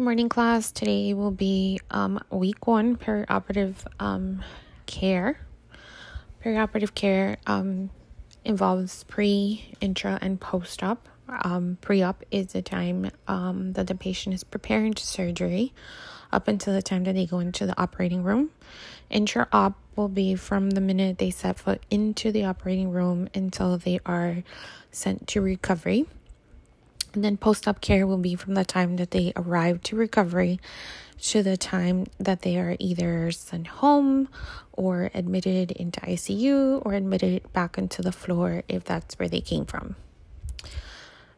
Good morning, class. Today will be um, week one perioperative um, care. Perioperative care um, involves pre, intra, and post op. Um, pre op is the time um, that the patient is preparing to surgery up until the time that they go into the operating room. Intra op will be from the minute they set foot into the operating room until they are sent to recovery. And then post op care will be from the time that they arrive to recovery to the time that they are either sent home or admitted into ICU or admitted back into the floor if that's where they came from.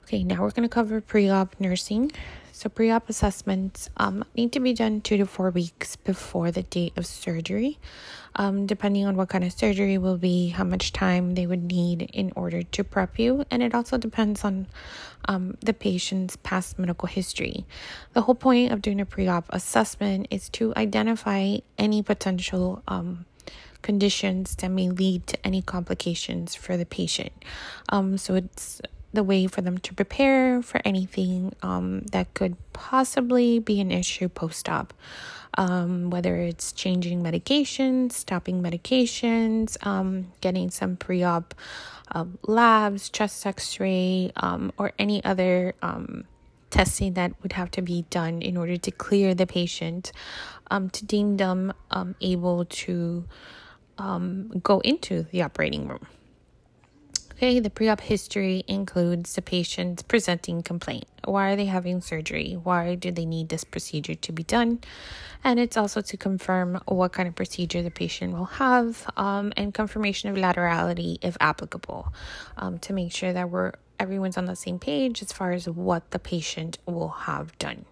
Okay, now we're going to cover pre op nursing. So, pre op assessments um, need to be done two to four weeks before the date of surgery. Um, depending on what kind of surgery will be, how much time they would need in order to prep you, and it also depends on um, the patient's past medical history. The whole point of doing a pre op assessment is to identify any potential um, conditions that may lead to any complications for the patient. Um, so it's the way for them to prepare for anything um, that could possibly be an issue post op. Um, whether it's changing medications, stopping medications, um, getting some pre op uh, labs, chest x ray, um, or any other um, testing that would have to be done in order to clear the patient um, to deem them able to go into the operating room. Okay, the pre op history includes the patient's presenting complaint. Why are they having surgery? Why do they need this procedure to be done? And it's also to confirm what kind of procedure the patient will have um, and confirmation of laterality if applicable um, to make sure that we're everyone's on the same page as far as what the patient will have done.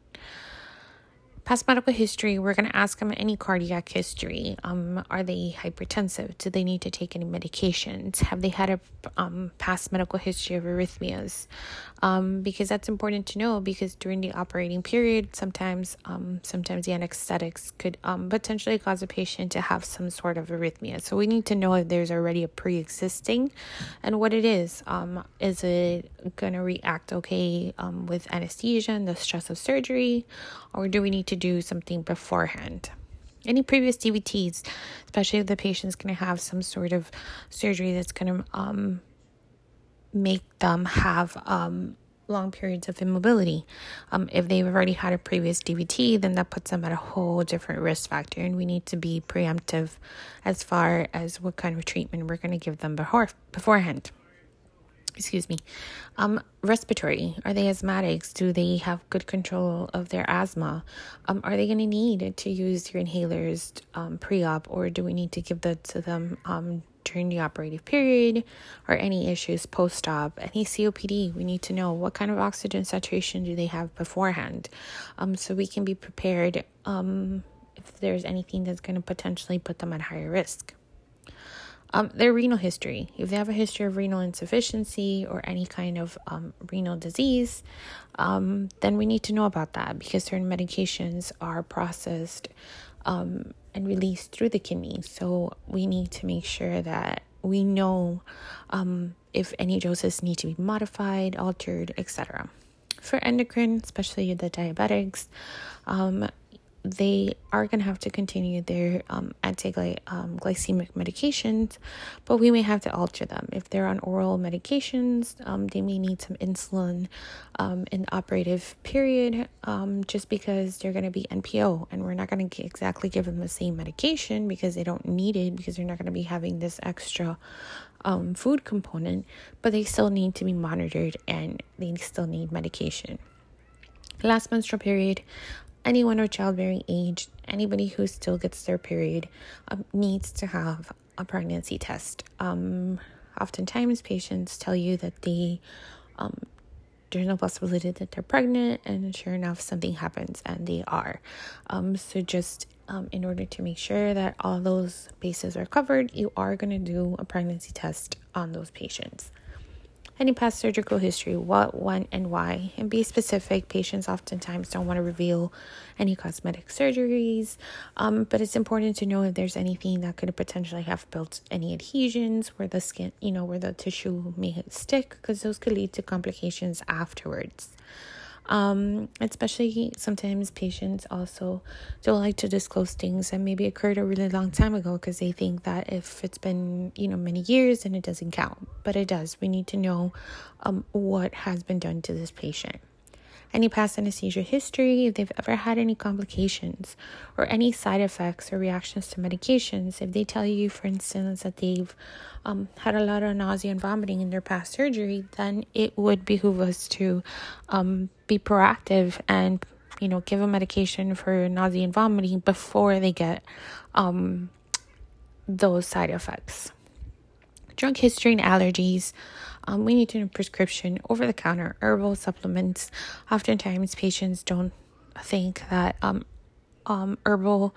Past medical history, we're going to ask them any cardiac history. Um, are they hypertensive? Do they need to take any medications? Have they had a um, past medical history of arrhythmias? Um, because that's important to know because during the operating period, sometimes um, sometimes the anesthetics could um, potentially cause a patient to have some sort of arrhythmia. So we need to know if there's already a pre-existing and what it is. Um, is it going to react okay um, with anesthesia and the stress of surgery? Or do we need to do something beforehand. Any previous DVTs, especially if the patient's going to have some sort of surgery that's going to um, make them have um, long periods of immobility. Um, if they've already had a previous DVT, then that puts them at a whole different risk factor, and we need to be preemptive as far as what kind of treatment we're going to give them before beforehand excuse me um respiratory. Are they asthmatics? Do they have good control of their asthma? Um are they going to need to use your inhalers um, pre-op or do we need to give that to them um during the operative period or any issues post-op? Any copd we need to know what kind of oxygen saturation do they have beforehand um so we can be prepared um if there's anything that's going to potentially put them at higher risk um, their renal history. If they have a history of renal insufficiency or any kind of um, renal disease, um, then we need to know about that because certain medications are processed um, and released through the kidney. So we need to make sure that we know um, if any doses need to be modified, altered, etc. For endocrine, especially the diabetics, um, they are going to have to continue their um, anti-glycemic um, medications, but we may have to alter them. If they're on oral medications, um, they may need some insulin um, in the operative period um, just because they're going to be NPO, and we're not going to exactly give them the same medication because they don't need it because they're not going to be having this extra um, food component, but they still need to be monitored and they still need medication. Last menstrual period, anyone of childbearing age, anybody who still gets their period, um, needs to have a pregnancy test. Um, oftentimes, patients tell you that they um, there's no possibility that they're pregnant, and sure enough, something happens and they are. Um, so, just um, in order to make sure that all those bases are covered, you are going to do a pregnancy test on those patients any past surgical history, what, when, and why, and be specific. Patients oftentimes don't want to reveal any cosmetic surgeries, um, but it's important to know if there's anything that could potentially have built any adhesions where the skin, you know, where the tissue may stick, because those could lead to complications afterwards. Um, especially sometimes patients also don't like to disclose things that maybe occurred a really long time ago because they think that if it's been, you know, many years, then it doesn't count. But it does. We need to know um, what has been done to this patient any past anesthesia history, if they've ever had any complications or any side effects or reactions to medications. If they tell you, for instance, that they've um, had a lot of nausea and vomiting in their past surgery, then it would behoove us to um, be proactive and you know give a medication for nausea and vomiting before they get um, those side effects. Drug history and allergies. Um, we need to know prescription, over the counter, herbal supplements. Oftentimes, patients don't think that um, um, herbal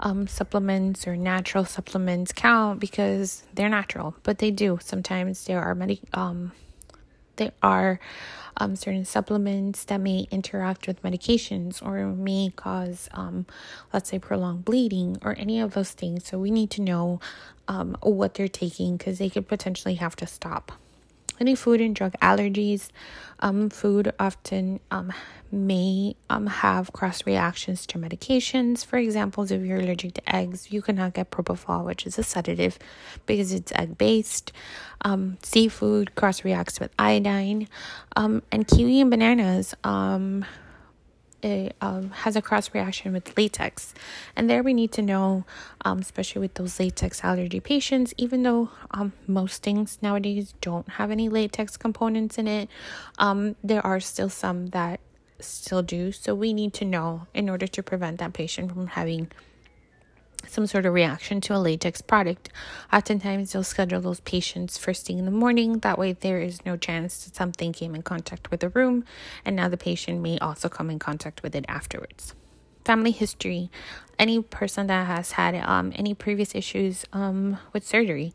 um, supplements or natural supplements count because they're natural, but they do. Sometimes there are many, um, there are um, certain supplements that may interact with medications or may cause, um, let's say, prolonged bleeding or any of those things. So we need to know um, what they're taking because they could potentially have to stop any food and drug allergies. Um, food often um, may um, have cross reactions to medications. For example, if you're allergic to eggs, you cannot get propofol, which is a sedative because it's egg based. Um, seafood cross reacts with iodine, um, and kiwi and bananas. Um, it um, has a cross reaction with latex. And there we need to know, um, especially with those latex allergy patients, even though um, most things nowadays don't have any latex components in it, um, there are still some that still do. So we need to know in order to prevent that patient from having some sort of reaction to a latex product. Oftentimes, they'll schedule those patients first thing in the morning. That way, there is no chance that something came in contact with the room, and now the patient may also come in contact with it afterwards. Family history any person that has had um, any previous issues um, with surgery.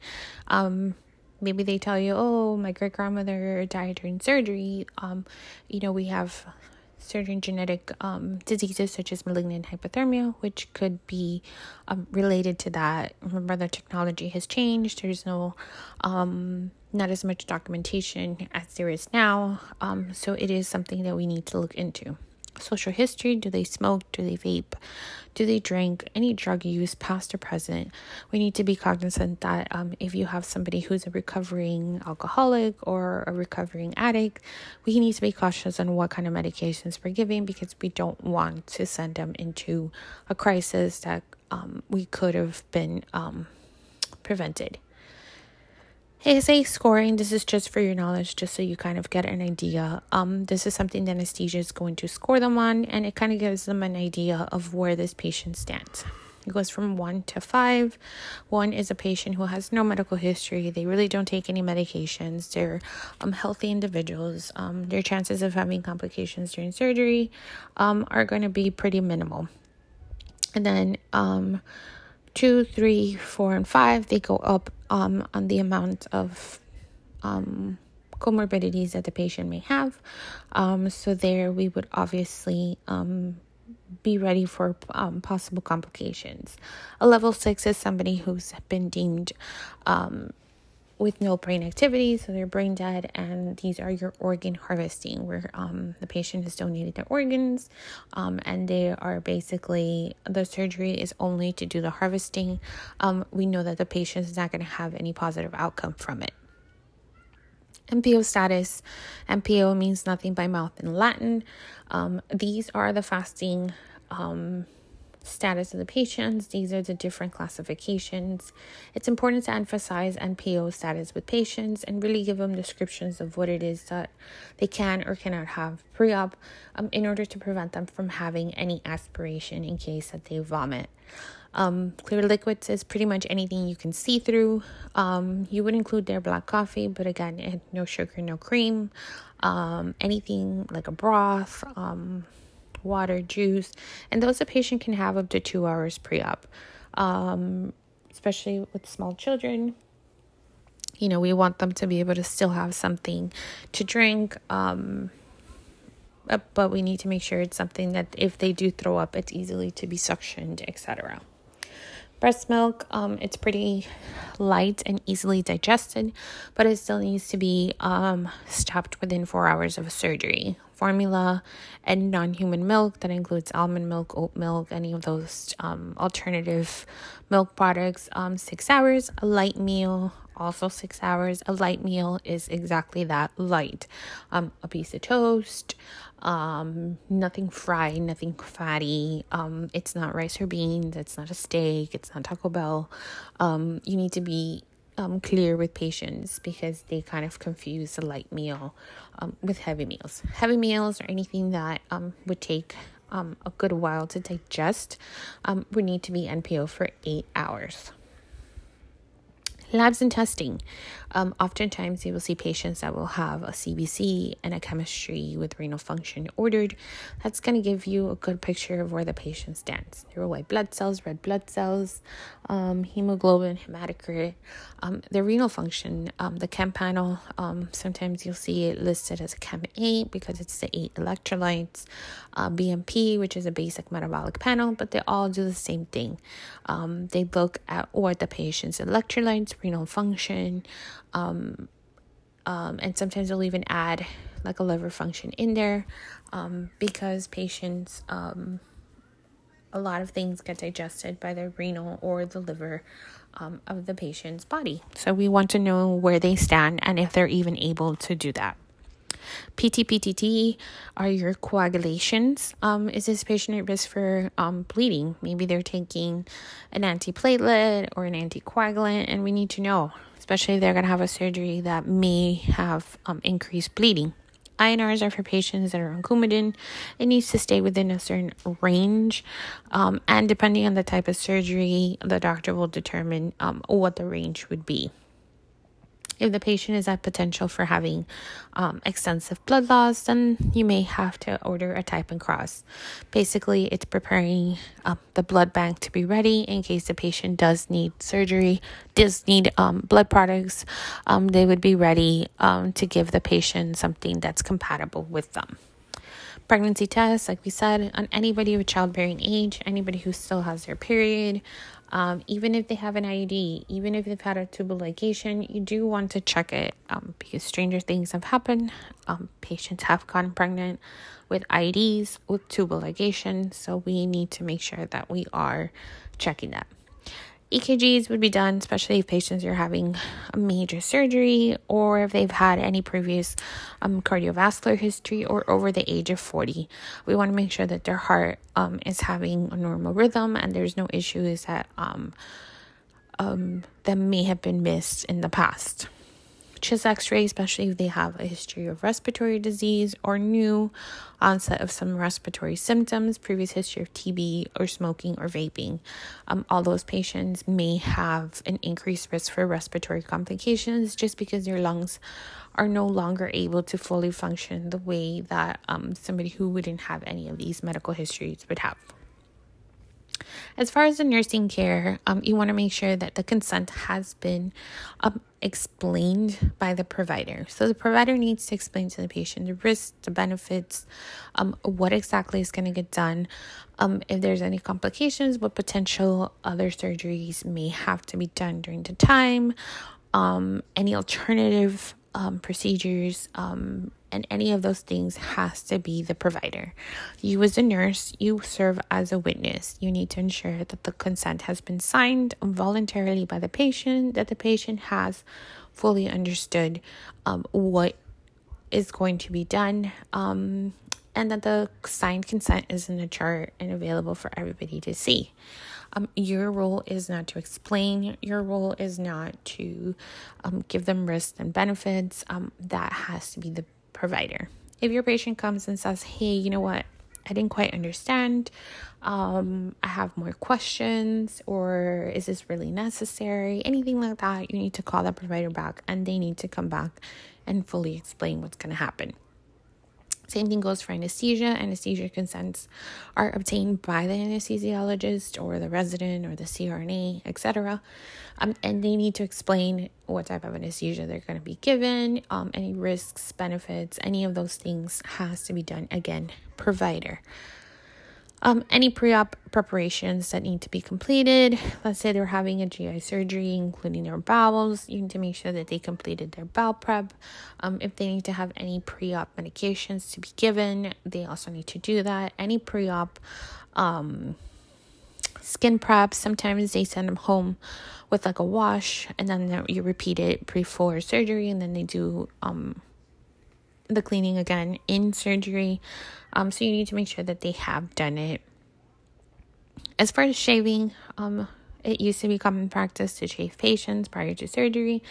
Um, maybe they tell you, oh, my great grandmother died during surgery. Um, you know, we have certain genetic um, diseases such as malignant hyperthermia, which could be um, related to that. Remember, the technology has changed. There's no, um, not as much documentation as there is now. Um, so it is something that we need to look into social history? Do they smoke? Do they vape? Do they drink? Any drug use past or present? We need to be cognizant that um, if you have somebody who's a recovering alcoholic or a recovering addict we need to be cautious on what kind of medications we're giving because we don't want to send them into a crisis that um, we could have been um, prevented ASA scoring, this is just for your knowledge, just so you kind of get an idea. Um, this is something that anesthesia is going to score them on, and it kind of gives them an idea of where this patient stands. It goes from one to five. One is a patient who has no medical history. They really don't take any medications. They're um, healthy individuals. Um, their chances of having complications during surgery um, are going to be pretty minimal. And then um, two, three, four, and five, they go up um, on the amount of um, comorbidities that the patient may have. Um, so, there we would obviously um, be ready for um, possible complications. A level six is somebody who's been deemed um, with no brain activity, so they're brain dead, and these are your organ harvesting, where um, the patient has donated their organs, um, and they are basically the surgery is only to do the harvesting. Um, we know that the patient is not going to have any positive outcome from it. NPO status. NPO means nothing by mouth in Latin. Um, these are the fasting um, status of the patients. These are the different classifications. It's important to emphasize NPO status with patients and really give them descriptions of what it is that they can or cannot have pre op um, in order to prevent them from having any aspiration in case that they vomit. Um, clear liquids is pretty much anything you can see through. Um, you would include their black coffee, but again, no sugar, no cream. Um, anything like a broth, um, water, juice, and those a patient can have up to two hours pre op, um, especially with small children. You know, we want them to be able to still have something to drink. Um, uh, but we need to make sure it's something that if they do throw up, it's easily to be suctioned, etc. Breast milk, um, it's pretty light and easily digested, but it still needs to be um, stopped within four hours of surgery. Formula and non human milk, that includes almond milk, oat milk, any of those um, alternative milk products, um, six hours. A light meal, also six hours. A light meal is exactly that light. Um, a piece of toast, um, nothing fried, nothing fatty. Um, it's not rice or beans. It's not a steak. It's not Taco Bell. Um, you need to be um, clear with patients because they kind of confuse a light meal um, with heavy meals. Heavy meals or anything that um, would take um, a good while to digest um, would need to be NPO for eight hours. Labs and testing. Um, oftentimes, you will see patients that will have a CBC and a chemistry with renal function ordered. That's going to give you a good picture of where the patient stands. There are white blood cells, red blood cells, um, hemoglobin, hematocrit, um, the renal function, um, the chem panel. Um, sometimes you'll see it listed as a chem 8 because it's the eight electrolytes, uh, BMP, which is a basic metabolic panel, but they all do the same thing. Um, they look at what the patient's electrolytes, renal function, um, um, and sometimes they'll even add like a liver function in there um, because patients, um, a lot of things get digested by the renal or the liver um, of the patient's body. So we want to know where they stand and if they're even able to do that. PTPTT are your coagulations. Um, is this patient at risk for um, bleeding? Maybe they're taking an antiplatelet or an anticoagulant, and we need to know, especially if they're going to have a surgery that may have um, increased bleeding. INRs are for patients that are on Coumadin. It needs to stay within a certain range. Um, and depending on the type of surgery, the doctor will determine um, what the range would be. If the patient is at potential for having um, extensive blood loss, then you may have to order a type and cross. Basically, it's preparing um, the blood bank to be ready in case the patient does need surgery, does need um, blood products. Um, they would be ready um, to give the patient something that's compatible with them pregnancy tests, like we said, on anybody with childbearing age, anybody who still has their period, um, even if they have an IUD, even if they've had a tubal ligation, you do want to check it um, because stranger things have happened. Um, patients have gotten pregnant with IUDs, with tubal ligation, so we need to make sure that we are checking that. EKGs would be done, especially if patients are having a major surgery or if they've had any previous um, cardiovascular history or over the age of 40. We want to make sure that their heart um, is having a normal rhythm and there's no issues that um, um, that may have been missed in the past chest x ray, especially if they have a history of respiratory disease or new onset of some respiratory symptoms, previous history of TB or smoking or vaping. Um, all those patients may have an increased risk for respiratory complications just because their lungs are no longer able to fully function the way that um, somebody who wouldn't have any of these medical histories would have. As far as the nursing care, um, you want to make sure that the consent has been um, explained by the provider. So the provider needs to explain to the patient the risks, the benefits, um, what exactly is going to get done, um, if there's any complications, what potential other surgeries may have to be done during the time, um, any alternative um, procedures, um, and any of those things has to be the provider. You, as a nurse, you serve as a witness. You need to ensure that the consent has been signed voluntarily by the patient, that the patient has fully understood um, what is going to be done, um, and that the signed consent is in the chart and available for everybody to see. Um, your role is not to explain, your role is not to um, give them risks and benefits. Um, that has to be the provider. If your patient comes and says, Hey, you know what? I didn't quite understand. Um, I have more questions, or is this really necessary? Anything like that, you need to call the provider back and they need to come back and fully explain what's going to happen. Same thing goes for anesthesia. Anesthesia consents are obtained by the anesthesiologist or the resident or the CRNA, etc. Um, and they need to explain what type of anesthesia they're going to be given, um, any risks, benefits, any of those things has to be done again, provider. Um, any pre op preparations that need to be completed. Let's say they're having a GI surgery, including their bowels. You need to make sure that they completed their bowel prep. Um, if they need to have any pre op medications to be given, they also need to do that. Any pre op um, skin prep, sometimes they send them home with like a wash and then you repeat it before surgery and then they do um, the cleaning again in surgery. Um, so you need to make sure that they have done it. As far as shaving, um, it used to be common practice to shave patients prior to surgery.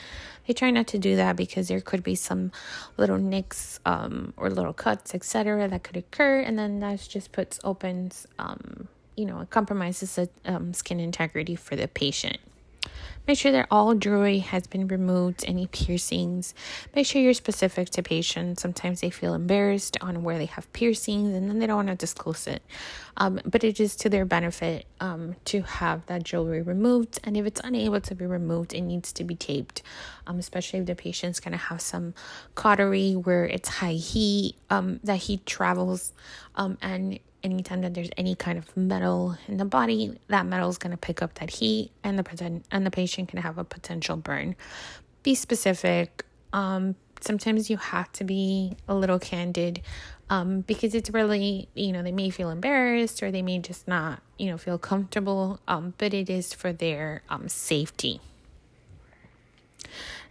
They try not to do that because there could be some little nicks um, or little cuts, etc., that could occur, and then that just puts opens, um, you know, it compromises the um, skin integrity for the patient. Make sure that all jewelry has been removed, any piercings. Make sure you're specific to patients. Sometimes they feel embarrassed on where they have piercings and then they don't want to disclose it. Um, but it is to their benefit um, to have that jewelry removed. And if it's unable to be removed, it needs to be taped, um, especially if the patient's going to have some cautery where it's high heat, um, that heat travels, um, and anytime that there's any kind of metal in the body, that metal is going to pick up that heat, and the and the patient can have a potential burn. Be specific. Um, sometimes you have to be a little candid um, because it's really you know they may feel embarrassed or they may just not you know feel comfortable. Um, but it is for their um safety.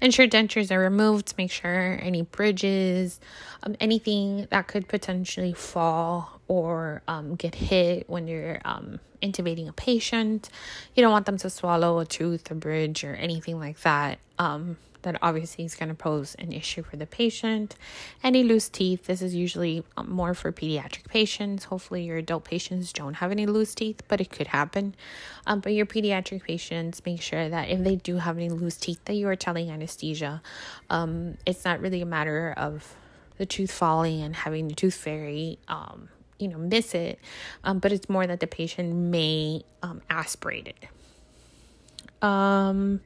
Ensure dentures are removed. Make sure any bridges, um, anything that could potentially fall or um, get hit when you're um, intubating a patient. You don't want them to swallow a tooth, a bridge, or anything like that. Um, that obviously is going to pose an issue for the patient. Any loose teeth, this is usually um, more for pediatric patients. Hopefully, your adult patients don't have any loose teeth, but it could happen. Um, but your pediatric patients, make sure that if they do have any loose teeth, that you are telling anesthesia. Um, it's not really a matter of the tooth falling and having the tooth fairy. Um, you know, miss it, um, but it's more that the patient may um, aspirate it. Um,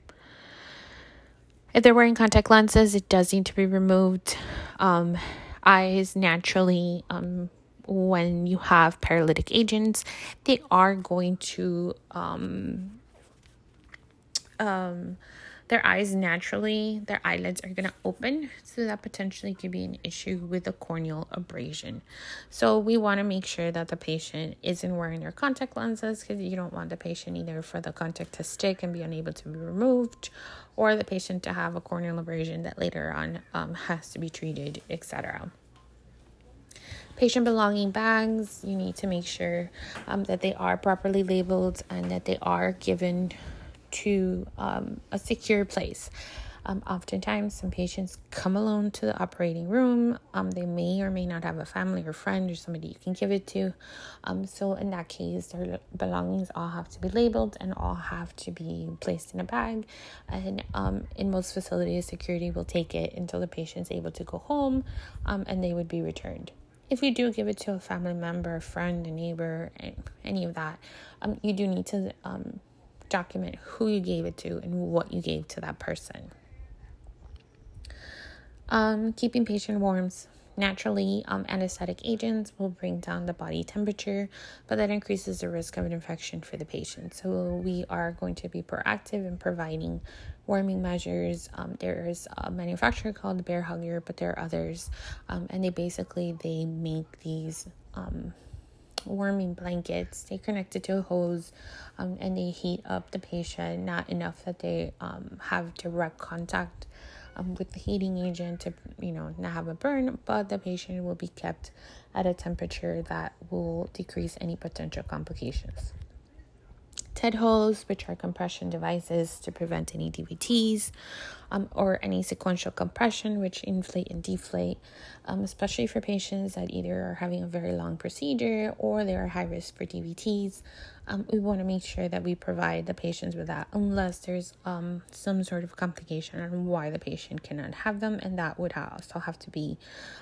if they're wearing contact lenses, it does need to be removed. Um, eyes naturally, um, when you have paralytic agents, they are going to um, their eyes naturally, their eyelids are going to open. So that potentially could be an issue with a corneal abrasion. So we want to make sure that the patient isn't wearing their contact lenses because you don't want the patient either for the contact to stick and be unable to be removed or the patient to have a corneal abrasion that later on um, has to be treated, etc patient belonging bags you need to make sure um, that they are properly labeled and that they are given to um, a secure place. Um, oftentimes, some patients come alone to the operating room. Um, they may or may not have a family or friend or somebody you can give it to. Um, so, in that case, their belongings all have to be labeled and all have to be placed in a bag. And um, in most facilities, security will take it until the patient's able to go home um, and they would be returned. If you do give it to a family member, a friend, a neighbor, any of that, um, you do need to um, document who you gave it to and what you gave to that person. Um, keeping patient warm. Naturally, um, anesthetic agents will bring down the body temperature, but that increases the risk of an infection for the patient. So we are going to be proactive in providing warming measures. Um, there is a manufacturer called Bair Hugger, but there are others, um, and they basically they make these um, warming blankets. They connect it to a hose um, and they heat up the patient, not enough that they um, have direct contact um, with the heating agent to, you know, not have a burn, but the patient will be kept at a temperature that will decrease any potential complications. TED hose, which are compression devices to prevent any DVTs, um, or any sequential compression, which inflate and deflate, um, especially for patients that either are having a very long procedure or they are high risk for DVTs. Um, we want to make sure that we provide the patients with that unless there's um, some sort of complication on why the patient cannot have them, and that would also have to be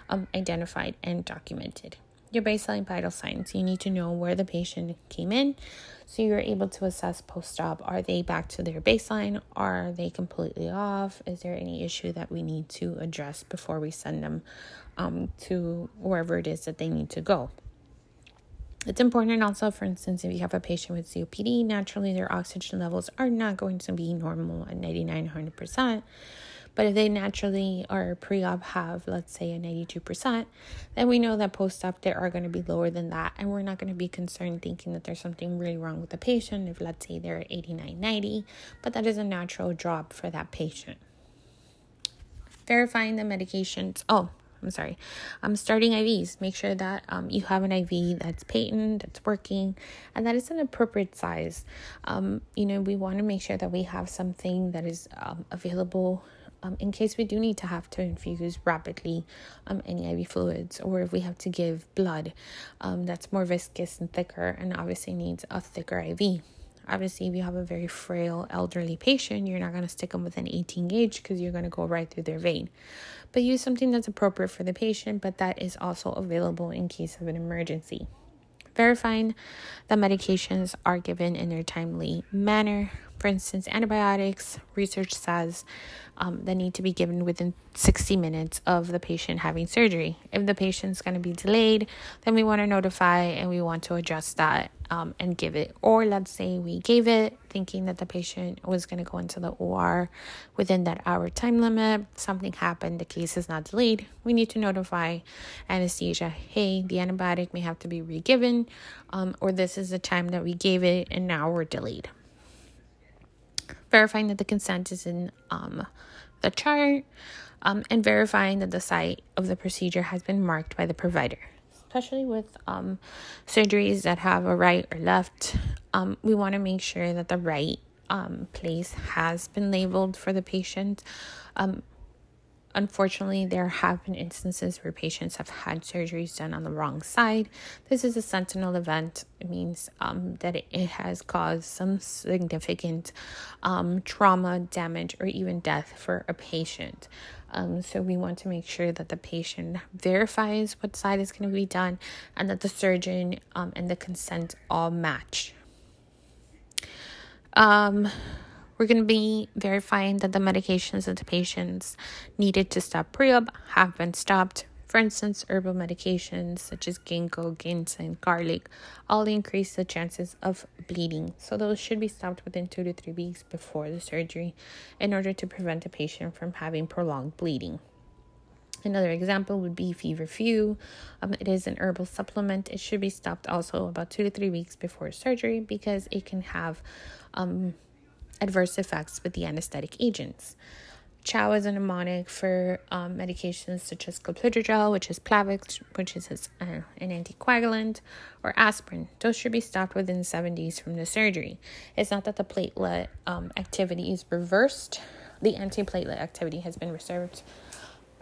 um, identified and documented your baseline vital signs. You need to know where the patient came in so you're able to assess post op. Are they back to their baseline? Are they completely off? Is there any issue that we need to address before we send them um, to wherever it is that they need to go? It's important also, for instance, if you have a patient with COPD, naturally their oxygen levels are not going to be normal at 99 100%. But if they naturally or pre op have, let's say, a 92%, then we know that post op they are going to be lower than that. And we're not going to be concerned thinking that there's something really wrong with the patient if, let's say, they're 89 90. But that is a natural drop for that patient. Verifying the medications. Oh, I'm sorry. I'm um, starting IVs. Make sure that um, you have an IV that's patent, that's working, and that it's an appropriate size. Um, you know, we want to make sure that we have something that is um, available um, in case we do need to have to infuse rapidly um, any IV fluids, or if we have to give blood um, that's more viscous and thicker, and obviously needs a thicker IV. Obviously, if you have a very frail elderly patient, you're not going to stick them with an 18 gauge because you're going to go right through their vein. But use something that's appropriate for the patient, but that is also available in case of an emergency. Verifying that medications are given in their timely manner. For instance, antibiotics, research says um, that need to be given within 60 minutes of the patient having surgery. If the patient's going to be delayed, then we want to notify and we want to adjust that um, and give it. Or let's say we gave it thinking that the patient was going to go into the OR within that hour time limit. Something happened, the case is not delayed. We need to notify anesthesia hey, the antibiotic may have to be regiven, um, or this is the time that we gave it and now we're delayed verifying that the consent is in um, the chart, um, and verifying that the site of the procedure has been marked by the provider. Especially with um, surgeries that have a right or left, um, we want to make sure that the right um, place has been labeled for the patient. Um, Unfortunately, there have been instances where patients have had surgeries done on the wrong side. This is a sentinel event. It means um, that it has caused some significant um, trauma, damage, or even death for a patient. Um, so, we want to make sure that the patient verifies what side is going to be done and that the surgeon um, and the consent all match. Um, we're going to be verifying that the medications that the patients needed to stop pre op have been stopped. For instance, herbal medications such as ginkgo, ginseng, garlic all increase the chances of bleeding. So, those should be stopped within two to three weeks before the surgery in order to prevent the patient from having prolonged bleeding. Another example would be feverfew. Um, it is an herbal supplement. It should be stopped also about two to three weeks before surgery because it can have um, adverse effects with the anesthetic agents. Chow is a mnemonic for um, medications such as clopidogrel, which is Plavix, which is uh, an anticoagulant, or aspirin. Those should be stopped within seven days from the surgery. It's not that the platelet um, activity is reversed; the antiplatelet activity has been reserved,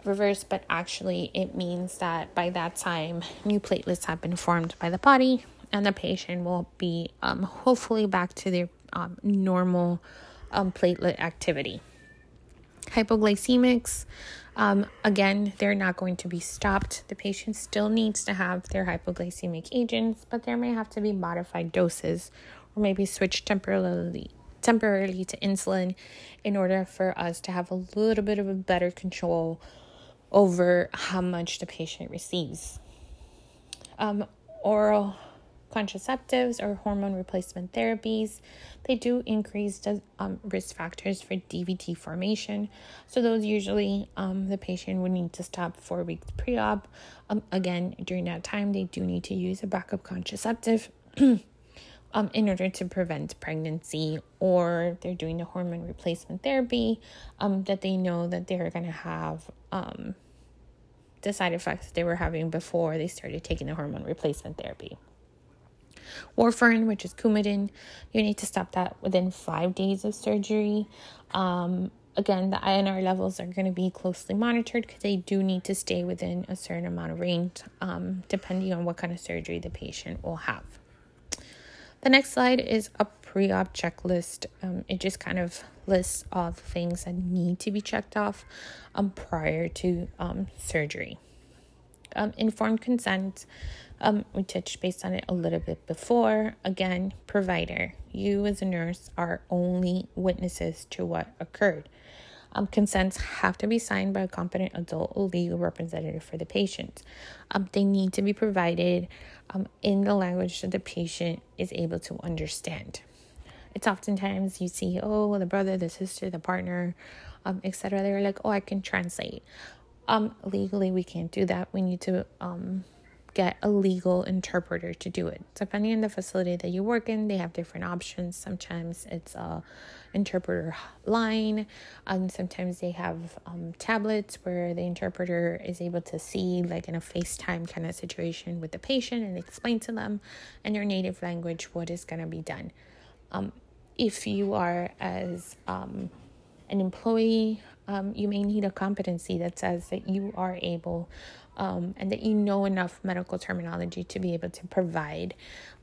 reversed, but actually it means that by that time, new platelets have been formed by the body, and the patient will be um, hopefully back to their um, normal um, platelet activity. Hypoglycemics, um, again, they're not going to be stopped. The patient still needs to have their hypoglycemic agents, but there may have to be modified doses or maybe switch temporarily temporarily to insulin in order for us to have a little bit of a better control over how much the patient receives. Um, oral contraceptives or hormone replacement therapies, they do increase um, risk factors for DVT formation. So, those usually um, the patient would need to stop four weeks pre op. Um, again, during that time, they do need to use a backup contraceptive. Um, in order to prevent pregnancy, or they're doing the hormone replacement therapy, um, that they know that they're going to have um, the side effects they were having before they started taking the hormone replacement therapy. Warfarin, which is Coumadin, you need to stop that within five days of surgery. Um, again, the INR levels are going to be closely monitored because they do need to stay within a certain amount of range, um, depending on what kind of surgery the patient will have. The next slide is a pre op checklist. Um, it just kind of lists all the things that need to be checked off um, prior to um, surgery. Um, informed consent um, we touched based on it a little bit before. Again, provider, you as a nurse are only witnesses to what occurred. Um, consents have to be signed by a competent adult or legal representative for the patient. Um, they need to be provided um, in the language that the patient is able to understand. It's oftentimes you see, oh, the brother, the sister, the partner, um, etc. They're like, oh, I can translate. Um, legally, we can't do that. We need to um, get a legal interpreter to do it. Depending on the facility that you work in, they have different options. Sometimes it's a interpreter line. and sometimes they have um, tablets where the interpreter is able to see, like in a FaceTime kind of situation with the patient, and explain to them in their native language what is going to be done. Um, if you are as um, an employee, um, you may need a competency that says that you are able um, and that you know enough medical terminology to be able to provide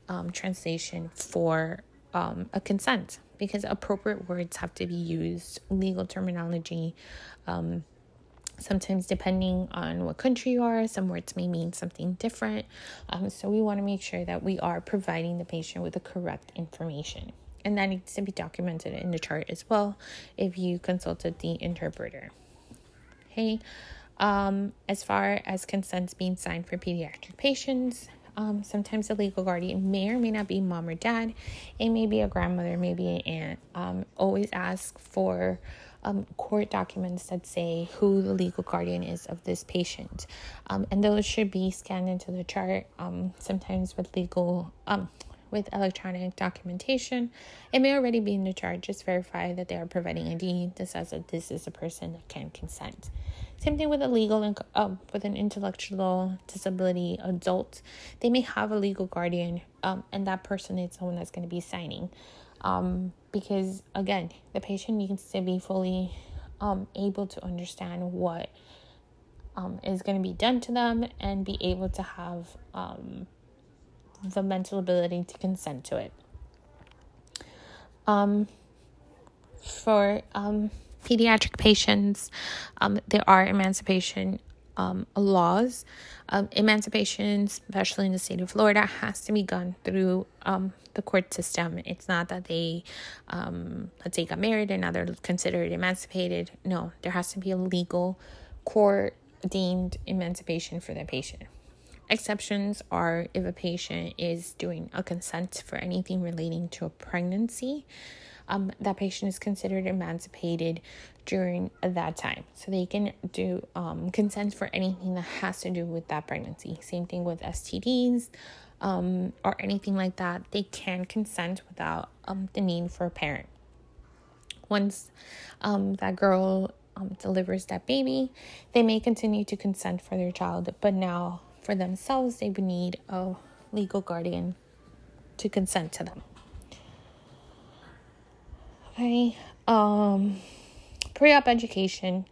um, translation for um, a consent because appropriate words have to be used, legal terminology. Um, sometimes, depending on what country you are, some words may mean something different. Um, so, we want to make sure that we are providing the patient with the correct information. And that needs to be documented in the chart as well if you consulted the interpreter. Okay. Um, as far as consents being signed for pediatric patients, um, sometimes the legal guardian may or may not be mom or dad. It may be a grandmother, maybe an aunt. Um, always ask for um, court documents that say who the legal guardian is of this patient. Um, and those should be scanned into the chart. Um, sometimes with legal, um, with electronic documentation. It may already be in the chart. Just verify that they are providing ID that says that this is a person that can consent. Same thing with a legal and uh, with an intellectual disability adult. They may have a legal guardian, um, and that person is someone that's going to be signing. Um, because again, the patient needs to be fully um, able to understand what um, is going to be done to them and be able to have um, the mental ability to consent to it. Um, for um, pediatric patients, um, there are emancipation um, laws. Um, emancipation, especially in the state of Florida, has to be done through um, the court system. It's not that they, um, let's say, got married and now they're considered emancipated. No, there has to be a legal court deemed emancipation for the patient. Exceptions are if a patient is doing a consent for anything relating to a pregnancy, um, that patient is considered emancipated during that time. So they can do um, consent for anything that has to do with that pregnancy. Same thing with STDs um, or anything like that. They can consent without um, the need for a parent. Once um, that girl um, delivers that baby, they may continue to consent for their child, but now for themselves, they would need a legal guardian to consent to them. Okay. Um, pre-op education.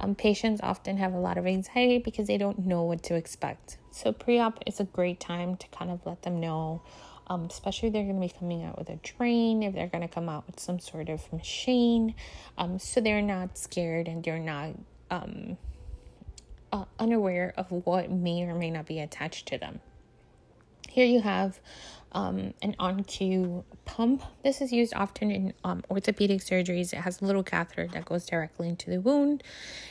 Um, patients often have a lot of anxiety because they don't know what to expect. So pre-op is a great time to kind of let them know, um, especially if they're going to be coming out with a drain, if they're going to come out with some sort of machine, um, so they're not scared and they're not um uh, unaware of what may or may not be attached to them. Here you have um, an On-Q pump. This is used often in um, orthopedic surgeries. It has a little catheter that goes directly into the wound,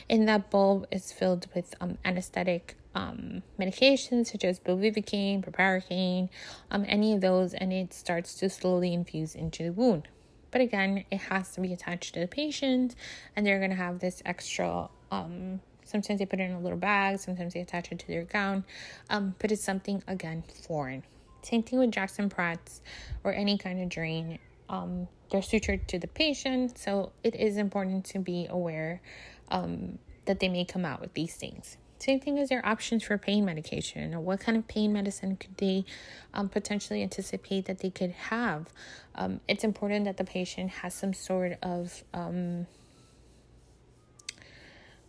and that bulb is filled with um, anesthetic um, medications such as bupivacaine, proparacaine, um, any of those, and it starts to slowly infuse into the wound. But again, it has to be attached to the patient, and they're going to have this extra um, Sometimes they put it in a little bag, sometimes they attach it to their gown, um, but it's something, again, foreign. Same thing with Jackson Pratt's or any kind of drain. Um, they're sutured to the patient, so it is important to be aware um, that they may come out with these things. Same thing as their options for pain medication what kind of pain medicine could they um, potentially anticipate that they could have. Um, it's important that the patient has some sort of um,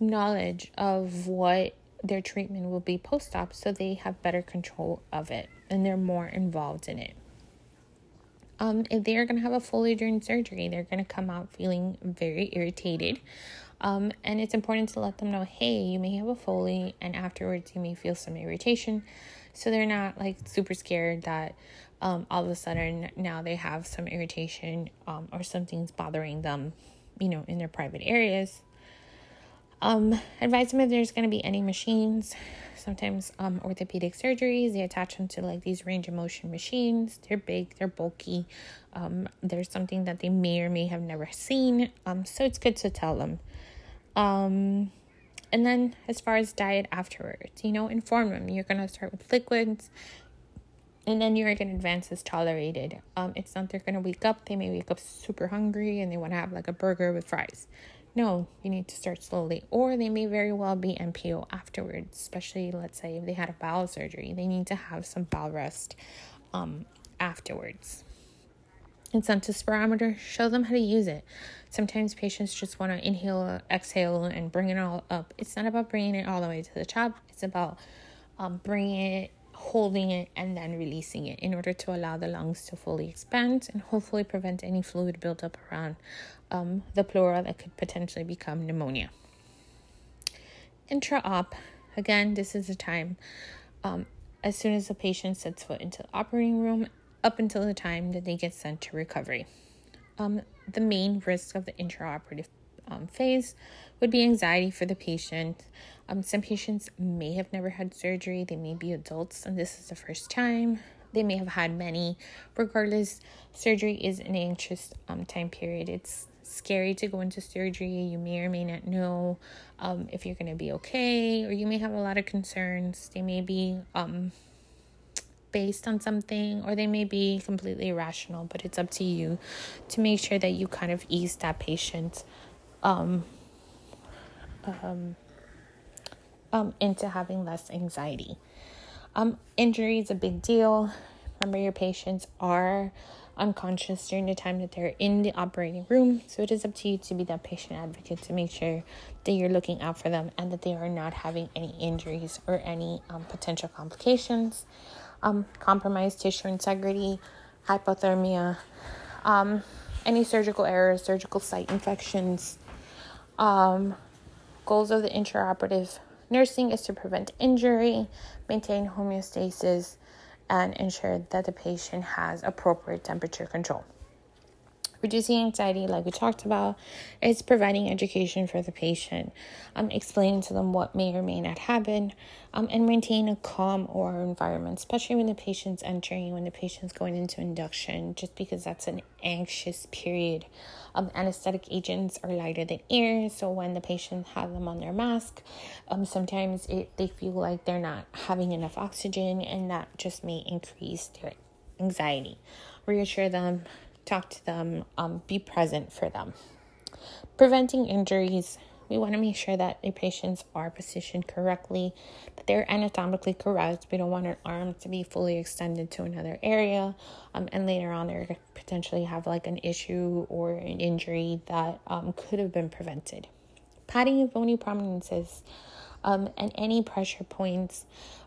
knowledge of what their treatment will be post op so they have better control of it and they're more involved in it. Um, if they're going to have a Foley during surgery, they're going to come out feeling very irritated. Um, and it's important to let them know hey, you may have a Foley, and afterwards you may feel some irritation. So they're not like super scared that um, all of a sudden now they have some irritation um, or something's bothering them you know, in their private areas. Um, advise them if there's going to be any machines. Sometimes um, orthopedic surgeries, they attach them to like these range of motion machines. They're big, they're bulky. Um, there's something that they may or may have never seen. Um, so it's good to tell them. Um, and then as far as diet afterwards, you know, inform them. You're going to start with liquids and then you're going to advance as tolerated. Um, it's not they're going to wake up, they may wake up super hungry and they want to have like a burger with fries. No, you need to start slowly. Or they may very well be NPO afterwards, especially let's say if they had a bowel surgery, they need to have some bowel rest um, afterwards. Incentive spirometer, show them how to use it. Sometimes patients just want to inhale, exhale, and bring it all up. It's not about bringing it all the way to the top, it's about um, bringing it holding it and then releasing it in order to allow the lungs to fully expand and hopefully prevent any fluid buildup around um, the pleura that could potentially become pneumonia. Intra op, again, this is the time um, as soon as the patient sets foot into the operating room up until the time that they get sent to recovery. Um, the main risk of the intraoperative um, phase would be anxiety for the patient. Um, some patients may have never had surgery, they may be adults, and this is the first time. They may have had many. Regardless, surgery is an anxious um, time period. It's scary to go into surgery. You may or may not know um, if you're going to be okay, or you may have a lot of concerns. They may be um, based on something, or they may be completely irrational, but it's up to you to make sure that you kind of ease that patient um, um, um, into having less anxiety. Um, injury is a big deal. Remember, your patients are unconscious during the time that they're in the operating room. So it is up to you to be that patient advocate to make sure that you're looking out for them and that they are not having any injuries or any um, potential complications. Um, compromised tissue integrity, hypothermia, um, any surgical errors, surgical site infections, um, goals of the intraoperative nursing is to prevent injury, maintain homeostasis, and ensure that the patient has appropriate temperature control. Reducing anxiety, like we talked about, is providing education for the patient, um, explaining to them what may or may not happen, um, and maintain a calm or environment, especially when the patient's entering, when the patient's going into induction, just because that's an anxious period. Um, anesthetic agents are lighter than air, so when the patient has them on their mask, um, sometimes it, they feel like they're not having enough oxygen, and that just may increase their anxiety. Reassure them talk to them, um, be present for them. Preventing injuries, we want to make sure that the patients are positioned correctly, that they're anatomically correct. We don't want an arm to be fully extended to another area, um, and later on, they're potentially have like an issue or an injury that um, could have been prevented. Padding of bony prominences um, and any pressure points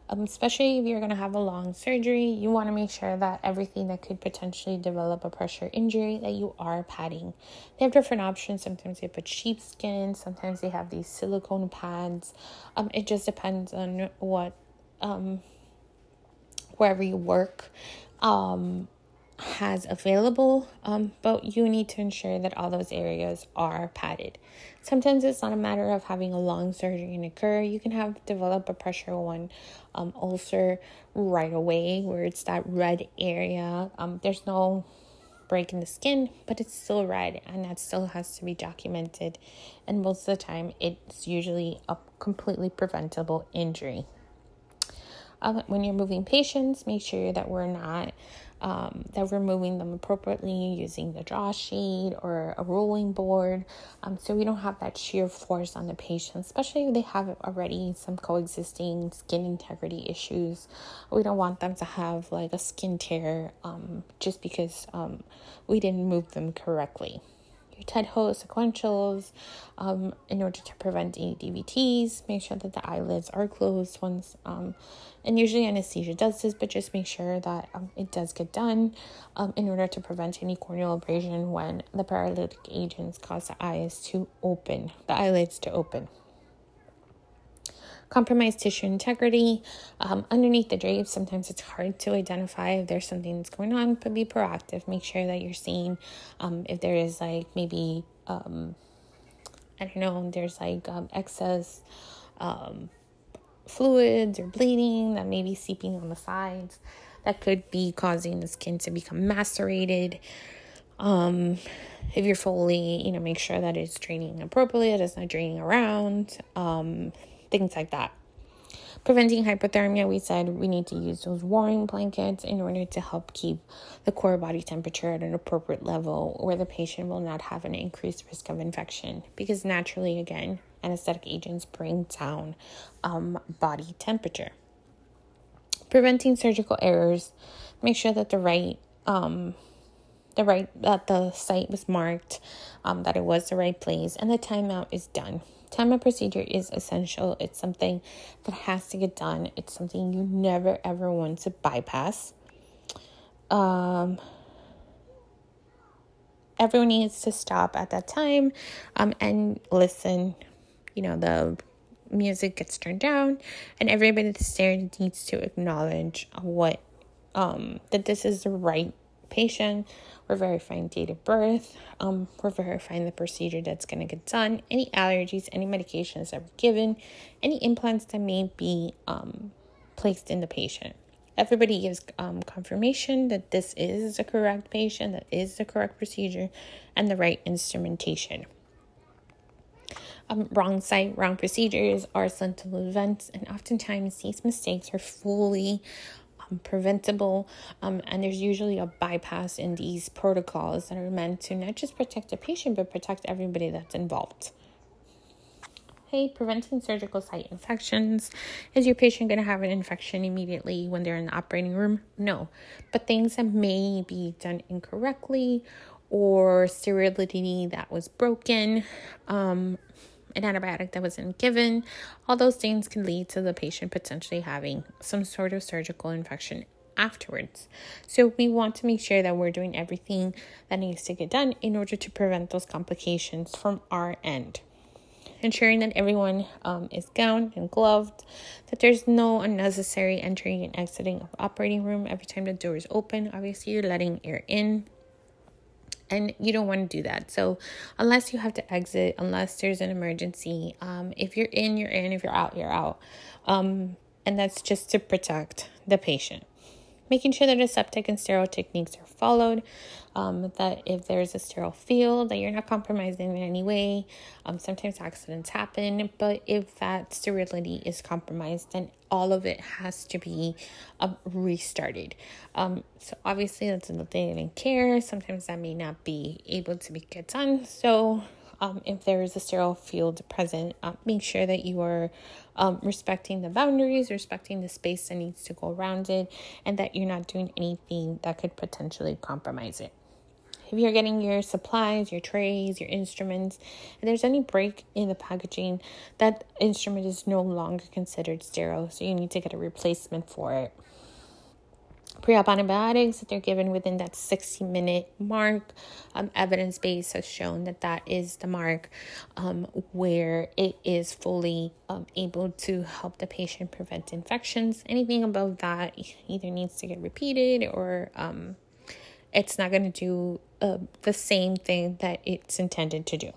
um, especially if you're going to have a long surgery, you want to make sure that everything that could potentially develop a pressure injury that you are padding. They have different options. Sometimes they put sheepskin, sometimes they have these silicone pads. Um, it just depends on what um, wherever you work. Um, has available, um, but you need to ensure that all those areas are padded. Sometimes it's not a matter of having a long surgery occur. You can have develop a pressure one um, ulcer right away where it's that red area. Um, there's no break in the skin, but it's still red and that still has to be documented. And most of the time, it's usually a completely preventable injury. Um, when you're moving patients, make sure that we're not um, that we're moving them appropriately using the draw sheet or a rolling board um, so we don't have that shear force on the patient, especially if they have already some coexisting skin integrity issues. We don't want them to have like a skin tear um, just because um, we didn't move them correctly your TED hose sequentials um, in order to prevent any DVTs. Make sure that the eyelids are closed once, um, and usually anesthesia does this, but just make sure that um, it does get done um, in order to prevent any corneal abrasion when the paralytic agents cause the eyes to open, the eyelids to open. Compromised tissue integrity um, underneath the drapes. Sometimes it's hard to identify if there's something that's going on, but be proactive. Make sure that you're seeing um, if there is like maybe, um, I don't know, there's like um, excess um, fluids or bleeding that may be seeping on the sides that could be causing the skin to become macerated. Um, if you're fully, you know, make sure that it's draining appropriately, it is not draining around, um, things like that. Preventing hypothermia, we said we need to use those warming blankets in order to help keep the core body temperature at an appropriate level where the patient will not have an increased risk of infection. Because naturally, again, anesthetic agents bring down um, body temperature. Preventing surgical errors, make sure that the right um, the right that the site was marked, um, that it was the right place, and the timeout is done. Timeout procedure is essential. It's something that has to get done. It's something you never ever want to bypass. Um, everyone needs to stop at that time um, and listen. You know, the music gets turned down, and everybody that's there needs to acknowledge what um, that this is the right patient. We're verifying date of birth. Um, we're verifying the procedure that's going to get done. Any allergies, any medications that were given, any implants that may be um, placed in the patient. Everybody gives um, confirmation that this is the correct patient, that is the correct procedure, and the right instrumentation. Um, wrong site, wrong procedures are sentinel events, and oftentimes these mistakes are fully um, preventable. Um, and there's usually a bypass in these protocols that are meant to not just protect the patient, but protect everybody that's involved. Hey, preventing surgical site infections. Is your patient going to have an infection immediately when they're in the operating room? No. But things that may be done incorrectly or sterility that was broken, um, an antibiotic that wasn't given. All those things can lead to the patient potentially having some sort of surgical infection afterwards. So we want to make sure that we're doing everything that needs to get done in order to prevent those complications from our end. Ensuring that everyone um, is gowned and gloved, that there's no unnecessary entering and exiting of operating room every time the door is open. Obviously, you're letting air in and you don't want to do that. So, unless you have to exit, unless there's an emergency, um, if you're in, you're in. If you're out, you're out. Um, and that's just to protect the patient. Making sure that aseptic and sterile techniques are followed um, that if there's a sterile field, that you're not compromising in any way. Um, sometimes accidents happen, but if that sterility is compromised, then all of it has to be um, restarted. Um, so obviously that's another thing in care. Sometimes that may not be able to be get done. So um, if there is a sterile field present, uh, make sure that you are um, respecting the boundaries, respecting the space that needs to go around it, and that you're not doing anything that could potentially compromise it if you're getting your supplies, your trays, your instruments, and there's any break in the packaging, that instrument is no longer considered sterile, so you need to get a replacement for it. Pre-op antibiotics that they're given within that 60 minute mark, um, evidence base has shown that that is the mark um, where it is fully um, able to help the patient prevent infections. Anything above that either needs to get repeated or um, it's not going to do uh, the same thing that it's intended to do.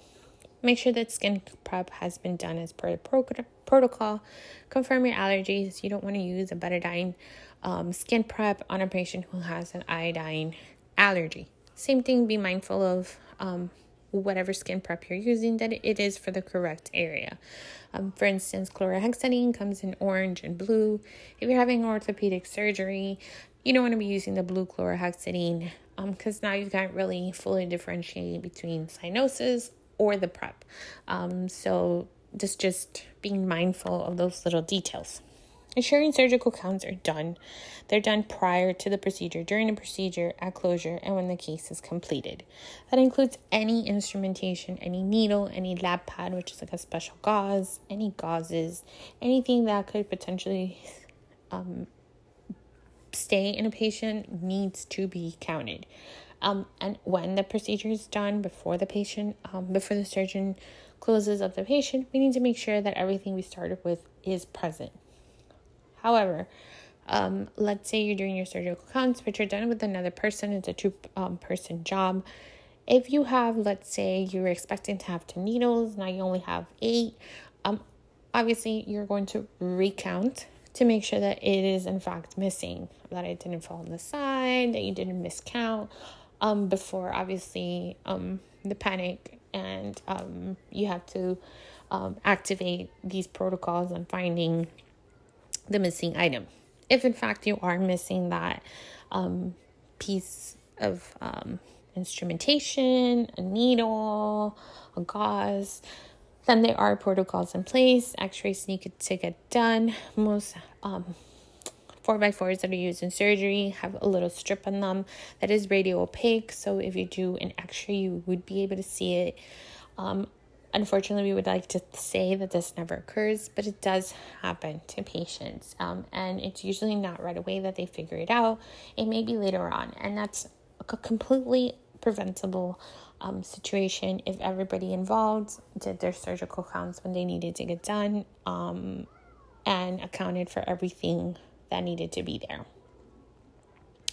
Make sure that skin prep has been done as per the pro- protocol. Confirm your allergies. You don't want to use a betadine um, skin prep on a patient who has an iodine allergy. Same thing, be mindful of um, whatever skin prep you're using, that it is for the correct area. Um, for instance, chlorhexidine comes in orange and blue. If you're having orthopedic surgery, you don't want to be using the blue chlorhexidine because um, now you can't really fully differentiate between cyanosis or the prep. Um, so just just being mindful of those little details. Ensuring surgical counts are done. They're done prior to the procedure, during the procedure, at closure, and when the case is completed. That includes any instrumentation, any needle, any lap pad, which is like a special gauze, any gauzes, anything that could potentially um, stay in a patient needs to be counted. Um, and when the procedure is done, before the patient, um, before the surgeon closes up the patient, we need to make sure that everything we started with is present. However, um, let's say you're doing your surgical counts, but you're done with another person, it's a two um, person job. If you have, let's say, you were expecting to have 10 needles, now you only have eight, um, obviously you're going to recount to make sure that it is in fact missing, that it didn't fall on the side, that you didn't miscount um, before obviously um, the panic and um, you have to um, activate these protocols on finding the missing item. If in fact you are missing that um, piece of um, instrumentation, a needle, a gauze, then there are protocols in place. X-rays need to get done. Most um, 4x4s that are used in surgery have a little strip on them that is radio opaque. So if you do an x-ray, you would be able to see it. Um, unfortunately, we would like to say that this never occurs, but it does happen to patients. Um, and it's usually not right away that they figure it out. It may be later on. And that's a completely preventable um, situation if everybody involved did their surgical counts when they needed to get done um, and accounted for everything that needed to be there.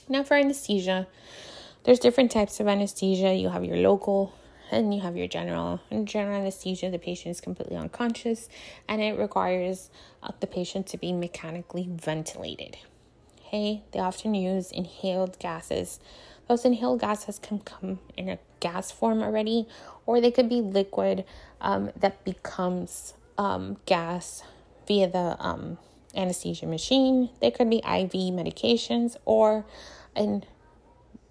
Now, for anesthesia, there's different types of anesthesia. You have your local and you have your general. In general anesthesia, the patient is completely unconscious and it requires uh, the patient to be mechanically ventilated. Okay, they often use inhaled gases. Those inhaled gases can come in a gas form already, or they could be liquid um, that becomes um, gas via the um, anesthesia machine. They could be IV medications, or in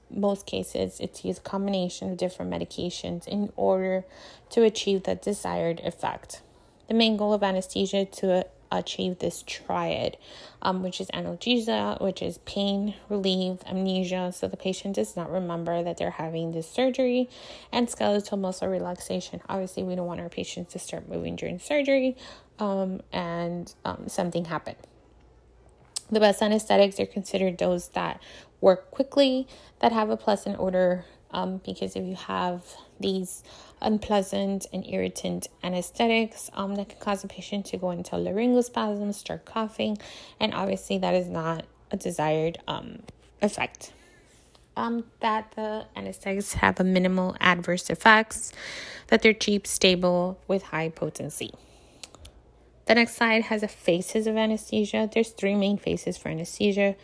most cases, it's used a combination of different medications in order to achieve the desired effect. The main goal of anesthesia to achieve this triad, um, which is analgesia, which is pain relief, amnesia, so the patient does not remember that they're having this surgery, and skeletal muscle relaxation. Obviously, we don't want our patients to start moving during surgery um, and um, something happened. The best anesthetics are considered those that work quickly, that have a pleasant odor, um, because if you have these unpleasant and irritant anesthetics um, that can cause a patient to go into laryngospasm, start coughing, and obviously that is not a desired um, effect. Um, that the anesthetics have a minimal adverse effects, that they're cheap, stable, with high potency. The next slide has a phases of anesthesia. There's three main phases for anesthesia.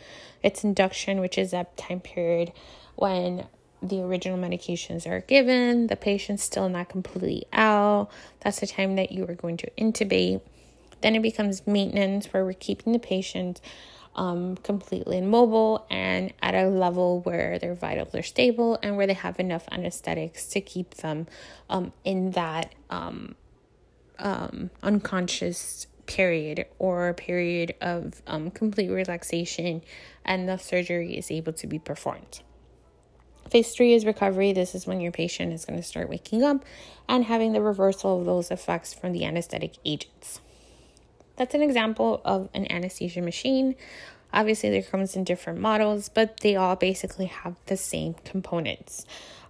It's induction, which is a time period when the original medications are given, the patient's still not completely out. That's the time that you are going to intubate. Then it becomes maintenance, where we're keeping the patient um, completely immobile and at a level where their vitals are stable and where they have enough anesthetics to keep them um, in that um, um, unconscious period or period of um, complete relaxation and the surgery is able to be performed. Phase three is recovery. This is when your patient is going to start waking up and having the reversal of those effects from the anesthetic agents. That's an example of an anesthesia machine. Obviously, there comes in different models, but they all basically have the same components.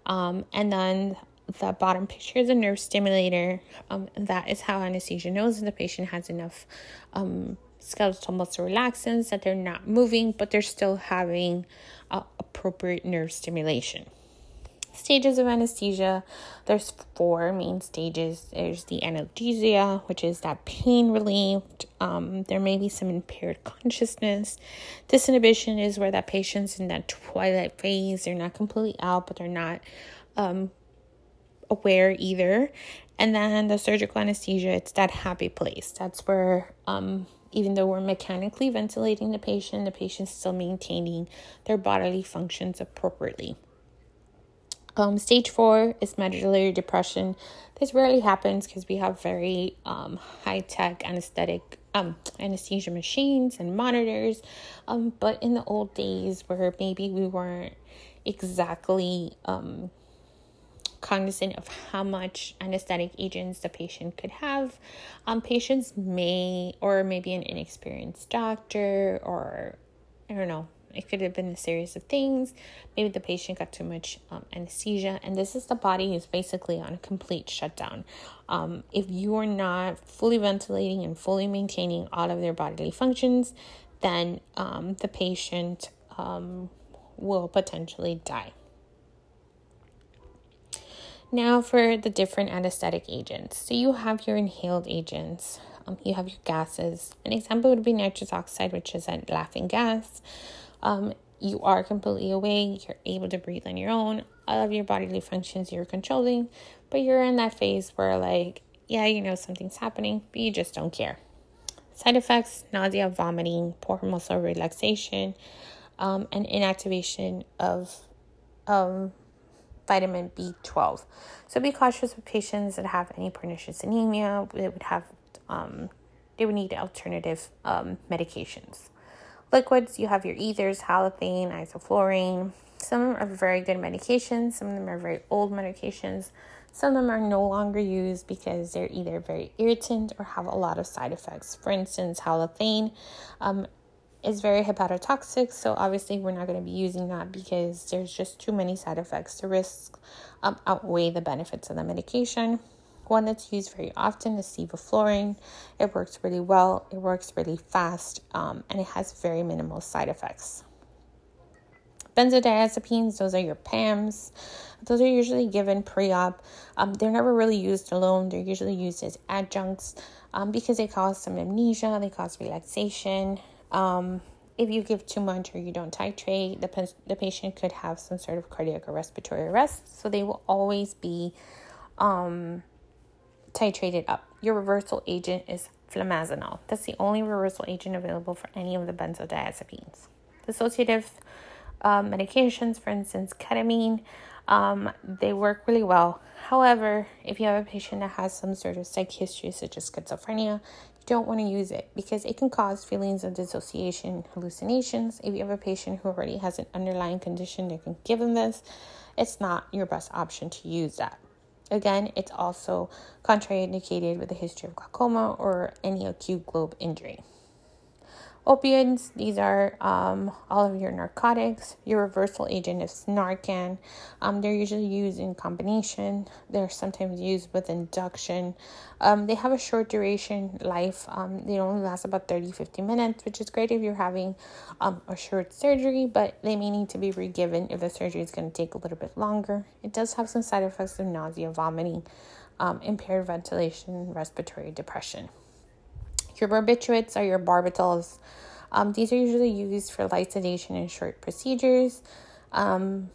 Um, and then the bottom picture is a nerve stimulator. Um, that is how anesthesia knows that the patient has enough um, skeletal muscle relaxants that they're not moving, but they're still having uh, appropriate nerve stimulation. Stages of anesthesia there's four main stages. There's the analgesia, which is that pain relieved. Um, there may be some impaired consciousness. Disinhibition is where that patient's in that twilight phase. They're not completely out, but they're not um, aware either. And then the surgical anesthesia, it's that happy place. That's where, um, even though we're mechanically ventilating the patient, the patient's still maintaining their bodily functions appropriately. Um, stage four is medullary depression. This rarely happens because we have very um, high tech anesthetic um, anesthesia machines and monitors. Um, but in the old days, where maybe we weren't exactly um, cognizant of how much anesthetic agents the patient could have. Um, patients may, or maybe an inexperienced doctor, or I don't know, It could have been a series of things. Maybe the patient got too much um, anesthesia, and this is the body is basically on a complete shutdown. Um, if you are not fully ventilating and fully maintaining all of their bodily functions, then um, the patient um, will potentially die. Now, for the different anesthetic agents. So, you have your inhaled agents, um, you have your gases. An example would be nitrous oxide, which is a laughing gas. Um, you are completely awake, you're able to breathe on your own, all of your bodily functions you're controlling, but you're in that phase where, like, yeah, you know something's happening, but you just don't care. Side effects nausea, vomiting, poor muscle relaxation, um, and inactivation of um, vitamin B12. So be cautious with patients that have any pernicious anemia. They would have, um, they would need alternative um, medications. Liquids, you have your ethers, halothane, isoflurane. Some are very good medications. Some of them are very old medications. Some of them are no longer used because they're either very irritant or have a lot of side effects. For instance, halothane um, is very hepatotoxic, so obviously we're not going to be using that because there's just too many side effects. The risks um, outweigh the benefits of the medication. One that's used very often is sevoflurane. It works really well, it works really fast, um, and it has very minimal side effects. Benzodiazepines, those are your PAMs. Those are usually given pre op. Um, they're never really used alone, they're usually used as adjuncts um, because they cause some amnesia, they cause relaxation. Um, if you give too much or you don't titrate, the, the patient could have some sort of cardiac or respiratory arrest. So they will always be um, titrated up. Your reversal agent is flumazenil. That's the only reversal agent available for any of the benzodiazepines. Dissociative um, medications, for instance, ketamine, um, they work really well. However, if you have a patient that has some sort of psych history, such as schizophrenia, don't want to use it because it can cause feelings of dissociation, hallucinations. If you have a patient who already has an underlying condition they can give them this, it's not your best option to use that. Again, it's also contraindicated with a history of glaucoma or any acute globe injury. Opioids, these are um, all of your narcotics. Your reversal agent is Narcan. Um, they're usually used in combination. They're sometimes used with induction. Um, they have a short duration life. Um, they only last about 30 50 minutes, which is great if you're having um, a short surgery, but they may need to be regiven if the surgery is going to take a little bit longer. It does have some side effects of nausea, vomiting, um, impaired ventilation, respiratory depression. Your barbiturates are your barbitals. Um, these are usually used for light sedation and short procedures. Um,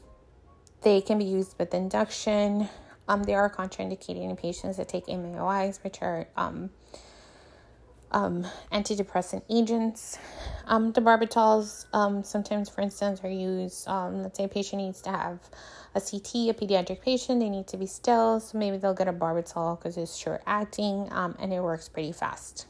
they can be used with induction. Um, they are contraindicated in patients that take MAOIs, which are um, um, antidepressant agents. Um, the barbitals, um, sometimes, for instance, are used. Um, let's say a patient needs to have a CT, a pediatric patient, they need to be still, so maybe they'll get a barbital because it's short acting um, and it works pretty fast.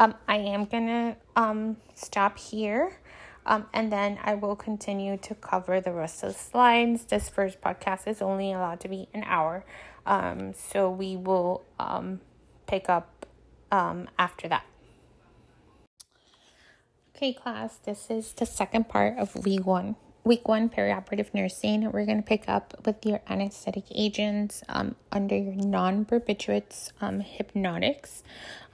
Um, I am gonna um, stop here. Um, and then I will continue to cover the rest of the slides. This first podcast is only allowed to be an hour. Um, so we will um, pick up um, after that. Okay, class, this is the second part of week one week one perioperative nursing, we're going to pick up with your anesthetic agents um, under your non barbiturates um, hypnotics.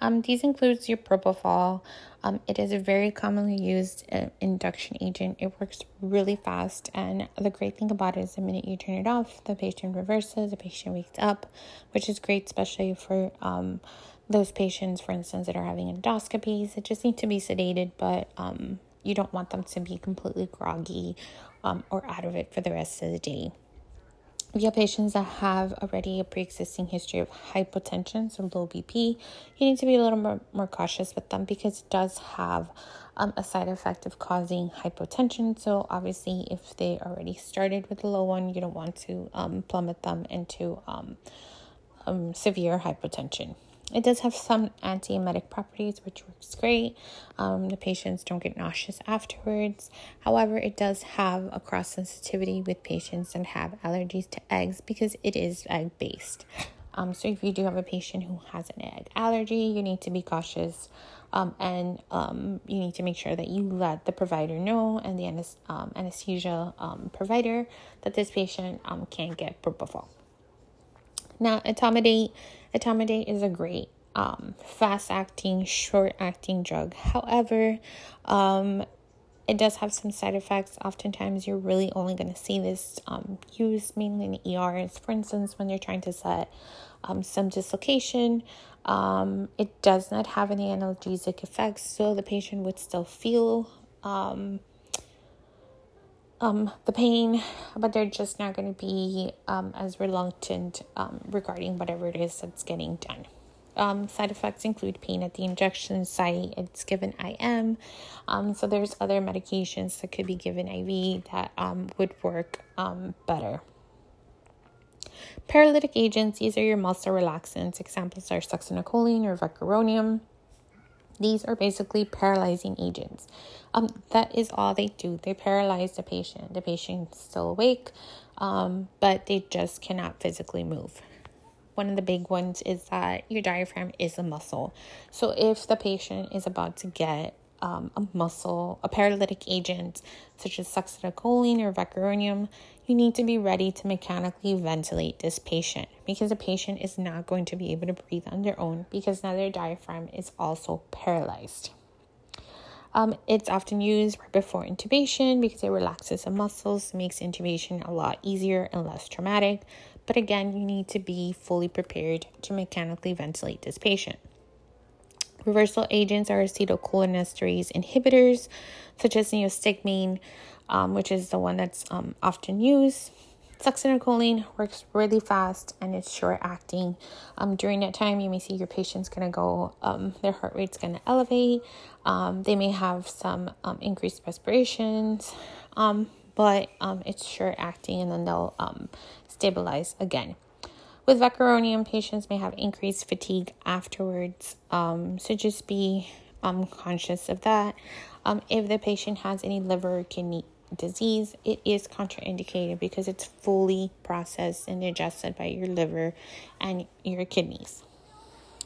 Um, these includes your propofol. Um, it is a very commonly used uh, induction agent. It works really fast, and the great thing about it is the minute you turn it off, the patient reverses, the patient wakes up, which is great, especially for um, those patients, for instance, that are having endoscopies. That just need to be sedated, but um, you don't want them to be completely groggy um, or out of it for the rest of the day. If you have patients that have already a pre existing history of hypotension, so low BP, you need to be a little more, more cautious with them because it does have um, a side effect of causing hypotension. So, obviously, if they already started with a low one, you don't want to um, plummet them into um, um severe hypotension. It does have some antiemetic properties, which works great. Um, the patients don't get nauseous afterwards. However, it does have a cross sensitivity with patients that have allergies to eggs because it is egg based. Um, so if you do have a patient who has an egg allergy, you need to be cautious. Um, and um, you need to make sure that you let the provider know and the um, anesthesia um, provider that this patient um, can't get propofol. Now, etomidate, etomidate is a great um, fast acting, short acting drug. However, um, it does have some side effects. Oftentimes, you're really only going to see this um, used mainly in ERs. For instance, when you're trying to set um, some dislocation, um, it does not have any analgesic effects, so the patient would still feel um, um, the pain, but they're just not going to be um, as reluctant um, regarding whatever it is that's getting done. Um, side effects include pain at the injection site. It's given IM. Um, so there's other medications that could be given IV that um, would work um, better. Paralytic agents, these are your muscle relaxants. Examples are succinylcholine or vecuronium. These are basically paralyzing agents. Um, that is all they do. They paralyze the patient. The patient's still awake, um, but they just cannot physically move. One of the big ones is that your diaphragm is a muscle. So if the patient is about to get um, a muscle, a paralytic agent such as succinylcholine or vecuronium, you need to be ready to mechanically ventilate this patient because the patient is not going to be able to breathe on their own because now their diaphragm is also paralyzed. Um, it's often used right before intubation because it relaxes the muscles, makes intubation a lot easier and less traumatic. But again, you need to be fully prepared to mechanically ventilate this patient. Reversal agents are acetylcholinesterase inhibitors, such as neostigmine, um, which is the one that's um, often used. Succinylcholine works really fast and it's short acting. Um, during that time, you may see your patient's to go, um, their heart rate's to elevate. Um, they may have some um, increased respirations, um, but um, it's short acting and then they'll um, stabilize again. With vecuronium, patients may have increased fatigue afterwards, um, so just be um, conscious of that. Um, if the patient has any liver or kidney disease, it is contraindicated because it's fully processed and digested by your liver and your kidneys.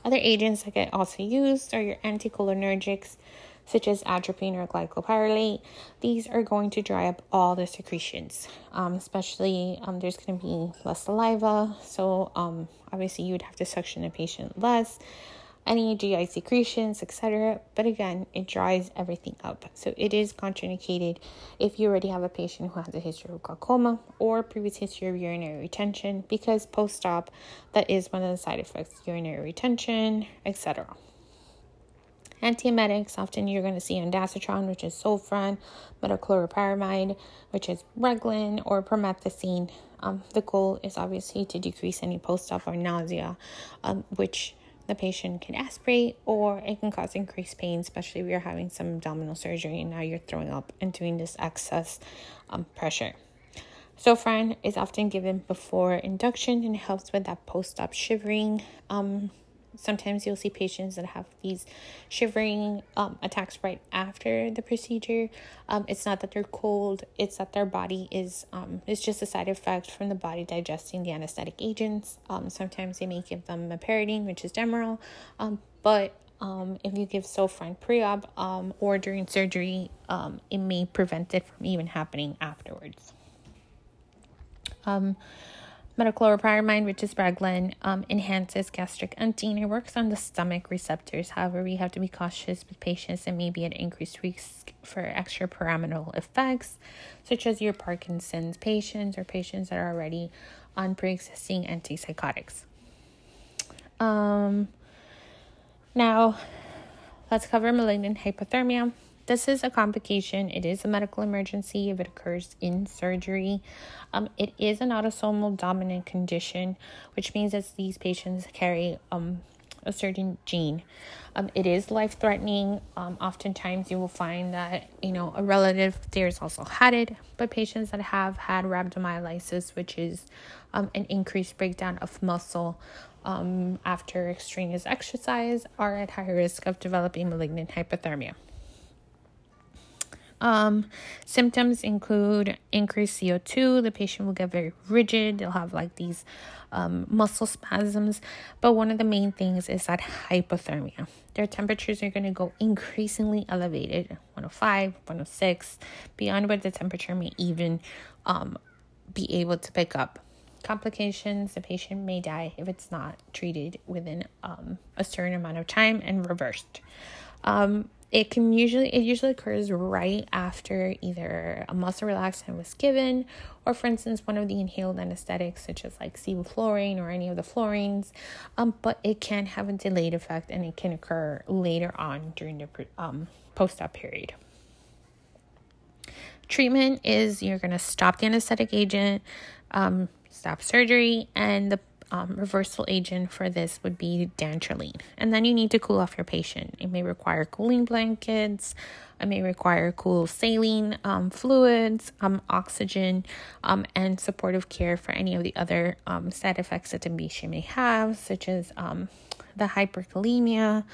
Other agents that get also used are your anticholinergics, such as atropine or glycopyrrolate. These are going to dry up all the secretions, um, especially um, there's going to be less saliva. So, um, obviously, you would have to suction the patient less any GI secretions, etc. But again, it dries everything up. So it is contraindicated if you already have a patient who has a history of glaucoma or previous history of urinary retention because post-op that is one of the side effects urinary retention, etc. Antiemetics, often you're going to see ondansetron, which is Zofran, metoclopramide, which is Reglan, or promethazine. Um, the goal is obviously to decrease any post-op or nausea, um, which the patient can aspirate or it can cause increased pain, especially if you're having some abdominal surgery and now you're throwing up and doing this excess um, pressure. Zofran is often given before induction and helps with that post op shivering um, sometimes you'll see patients that have these shivering um, attacks right after the procedure. Um, it's not that they're cold; it's that their body is. Um, it's just a side effect from the body digesting the anesthetic agents. Um, sometimes they may give them a meperidine, which is Demerol, um, but um, if you give Zofran pre-op um, or during surgery, um, it may prevent it from even happening afterwards. Um, Metoclopramide, which is Reglan, um, enhances gastric emptying. It works on the stomach receptors. However, we have to be cautious with patients that may be at increased risk for extrapyramidal effects, such as your Parkinson's patients or patients that are already on pre-existing antipsychotics. Um, now, let's cover malignant hyperthermia. This is a complication. It is a medical emergency if it occurs in surgery. Um, it is an autosomal dominant condition, which means that these patients carry um, a certain gene. Um, it is life threatening. Um, oftentimes, you will find that you know a relative there's also had it, but patients that have had rhabdomyolysis, which is um, an increased breakdown of muscle um, after extraneous exercise, are at high risk of developing malignant hyperthermia. Um, symptoms include increased CO2. The patient will get very rigid. They'll have like these um, muscle spasms. But one of the main things is that hyperthermia. Their temperatures are going to go increasingly elevated 105, 106, beyond what the temperature may even um, be able to pick up. Complications the patient may die if it's not treated within um, a certain amount of time and reversed. Um, it can usually it usually occurs right after either a muscle relaxant was given or for instance one of the inhaled anesthetics such as like sevoflurane or any of the fluranes um, but it can have a delayed effect and it can occur later on during the um, post-op period. Treatment is you're going to stop the anesthetic agent um, stop surgery and the um, reversal agent for this would be dantrolene. And then you need to cool off your patient. It may require cooling blankets, it may require cool saline um, fluids, um, oxygen, um, and supportive care for any of the other um, side effects that patient may have, such as um, the hyperkalemia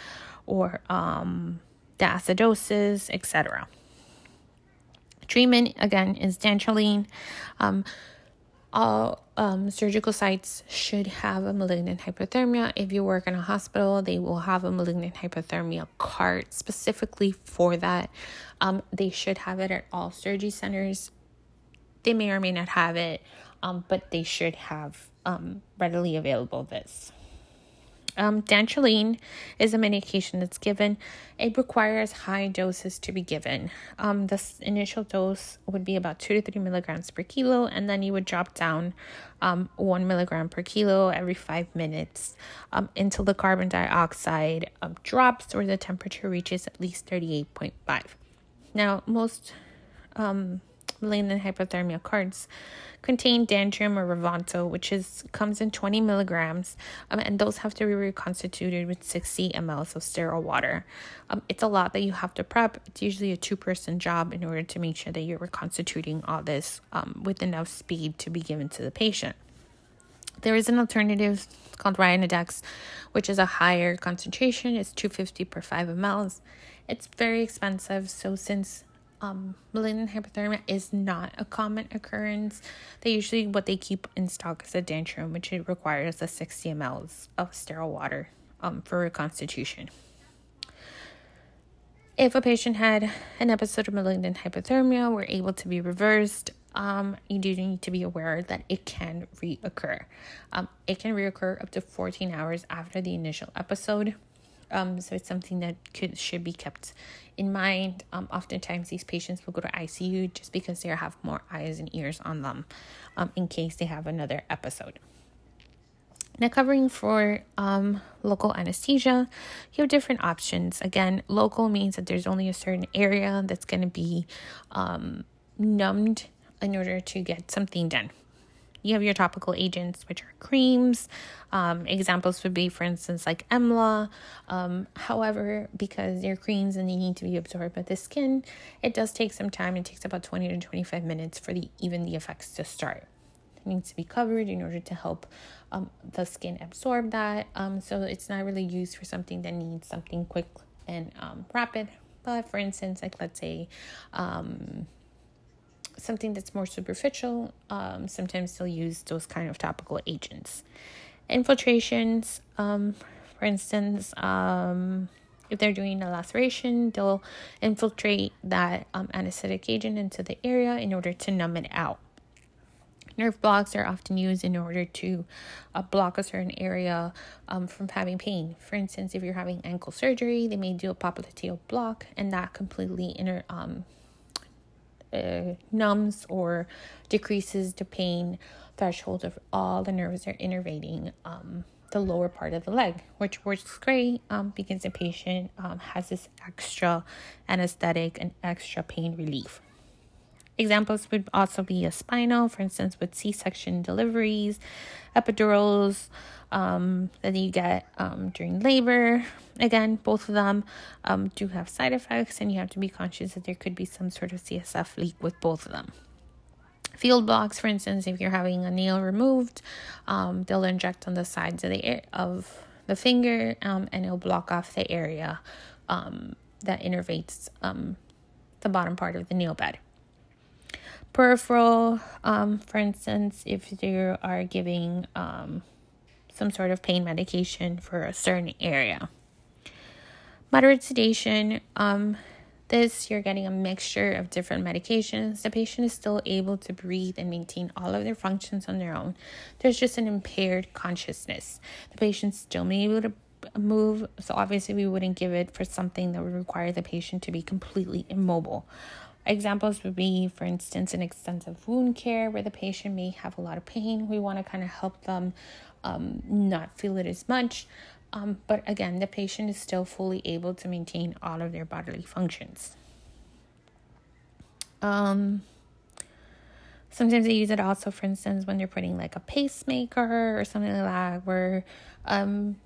or um, the acidosis, etc. Treatment again is dantrolene. Um, all um, surgical sites should have a malignant hyperthermia. If you work in a hospital, they will have a malignant hyperthermia cart specifically for that. Um, they should have it at all surgery centers. They may or may not have it, um, but they should have um, readily available this. Um, dantrolene is a medication that's given. It requires high doses to be given. Um, the initial dose would be about two to three milligrams per kilo, and then you would drop down um, one milligram per kilo every five minutes um, until the carbon dioxide um, drops or the temperature reaches at least 38.5. Now, most um, malignant hyperthermia cards contain Dantrium or Revonto, which is comes in 20 milligrams, um, and those have to be reconstituted with 60 mLs of sterile water. Um, it's a lot that you have to prep. It's usually a two-person job in order to make sure that you're reconstituting all this um, with enough speed to be given to the patient. There is an alternative called Ryanodex, which is a higher concentration. It's 250 per 5 mLs. It's very expensive, so since um, malignant hyperthermia is not a common occurrence. They usually what they keep in stock is a Dantrium, which requires a 60 mLs of sterile water um, for reconstitution. If a patient had an episode of malignant hyperthermia, were able to be reversed. Um, you do need to be aware that it can reoccur. Um, it can reoccur up to 14 hours after the initial episode. Um, so it's something that could should be kept in mind. Um, oftentimes these patients will go to ICU just because they have more eyes and ears on them, um, in case they have another episode. Now, covering for um, local anesthesia, you have different options. Again, local means that there's only a certain area that's going to be um, numbed in order to get something done. You have your topical agents, which are creams. Um, examples would be, for instance, like Emla. Um, however, because they're creams and they need to be absorbed by the skin, it does take some time. It takes about 20 to 25 minutes for the even the effects to start. It needs to be covered in order to help um, the skin absorb that. Um, so it's not really used for something that needs something quick and um, rapid. But for instance, like let's say um, something that's more superficial, um, sometimes they'll use those kind of topical agents. Infiltrations, um, for instance, um, if they're doing a laceration, they'll infiltrate that um, anesthetic agent into the area in order to numb it out. Nerve blocks are often used in order to uh, block a certain area um, from having pain. For instance, if you're having ankle surgery, they may do a popliteal block, and that completely inter, um, uh, numbs or decreases the pain threshold of all the nerves that are innervating um, the lower part of the leg, which works great um, because the patient um, has this extra anesthetic and extra pain relief. Examples would also be a spinal, for instance, with C section deliveries, epidurals um, that you get um, during labor. Again, both of them um, do have side effects, and you have to be conscious that there could be some sort of CSF leak with both of them. Field blocks, for instance, if you're having a nail removed, um, they'll inject on the sides of the of the finger, um, and it'll block off the area um, that innervates the bottom part of the nail bed. Peripheral, um, for instance, if you are giving um, some sort of pain medication for a certain area. Moderate sedation, um, this you're getting a mixture of different medications. The patient is still able to breathe and maintain all of their functions on their own. There's just an impaired consciousness. The patient still may be able to move, so obviously we wouldn't give it for something that would require the patient to be completely immobile. Examples would be, for instance, an extensive wound care where the patient may have a lot of pain. We want to kind of help them um, not feel it as much. Um, but again, the patient is still fully able to maintain all of their bodily functions. Um, sometimes they use it also, for instance, when they're putting like a pacemaker or something like that, where um,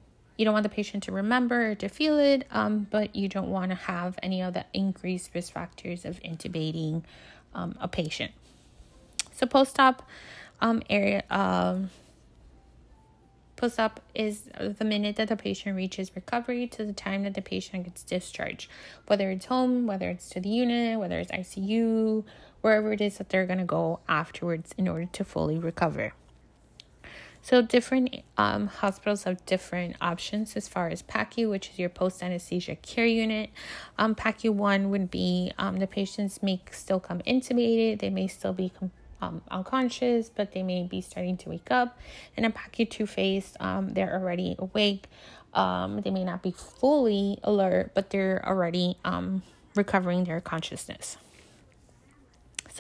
you don't want the patient to remember or to feel it, um, but you don't want to have any of the increased risk factors of intubating um, a patient. So post-op um, area um, post-op is the minute that the patient reaches recovery to the time that the patient gets discharged, whether it's home, whether it's to the unit, whether it's ICU, wherever it is that they're going to go afterwards in order to fully recover. So different um, hospitals have different options as far as PACU, which is your post anesthesia care unit. Um, PACU one would be um, the patients may still come intubated, they may still be um, unconscious, but they may be starting to wake up. In a PACU two phase, um, they're already awake. Um, they may not be fully alert, but they're already um, recovering their consciousness.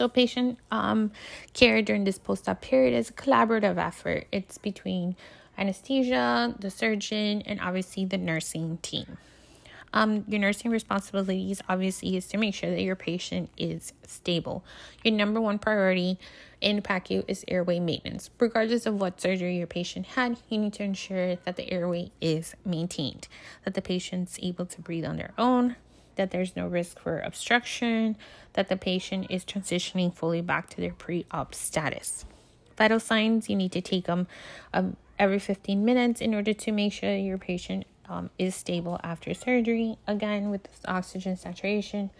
So, patient um, care during this post op period is a collaborative effort. It's between anesthesia, the surgeon, and obviously the nursing team. Um, your nursing responsibilities obviously is to make sure that your patient is stable. Your number one priority in PACU is airway maintenance. Regardless of what surgery your patient had, you need to ensure that the airway is maintained, that the patient's able to breathe on their own, that there's no risk for obstruction, that the patient is transitioning fully back to their pre op status. Vital signs, you need to take them um, every 15 minutes in order to make sure your patient um, is stable after surgery. Again, with oxygen saturation,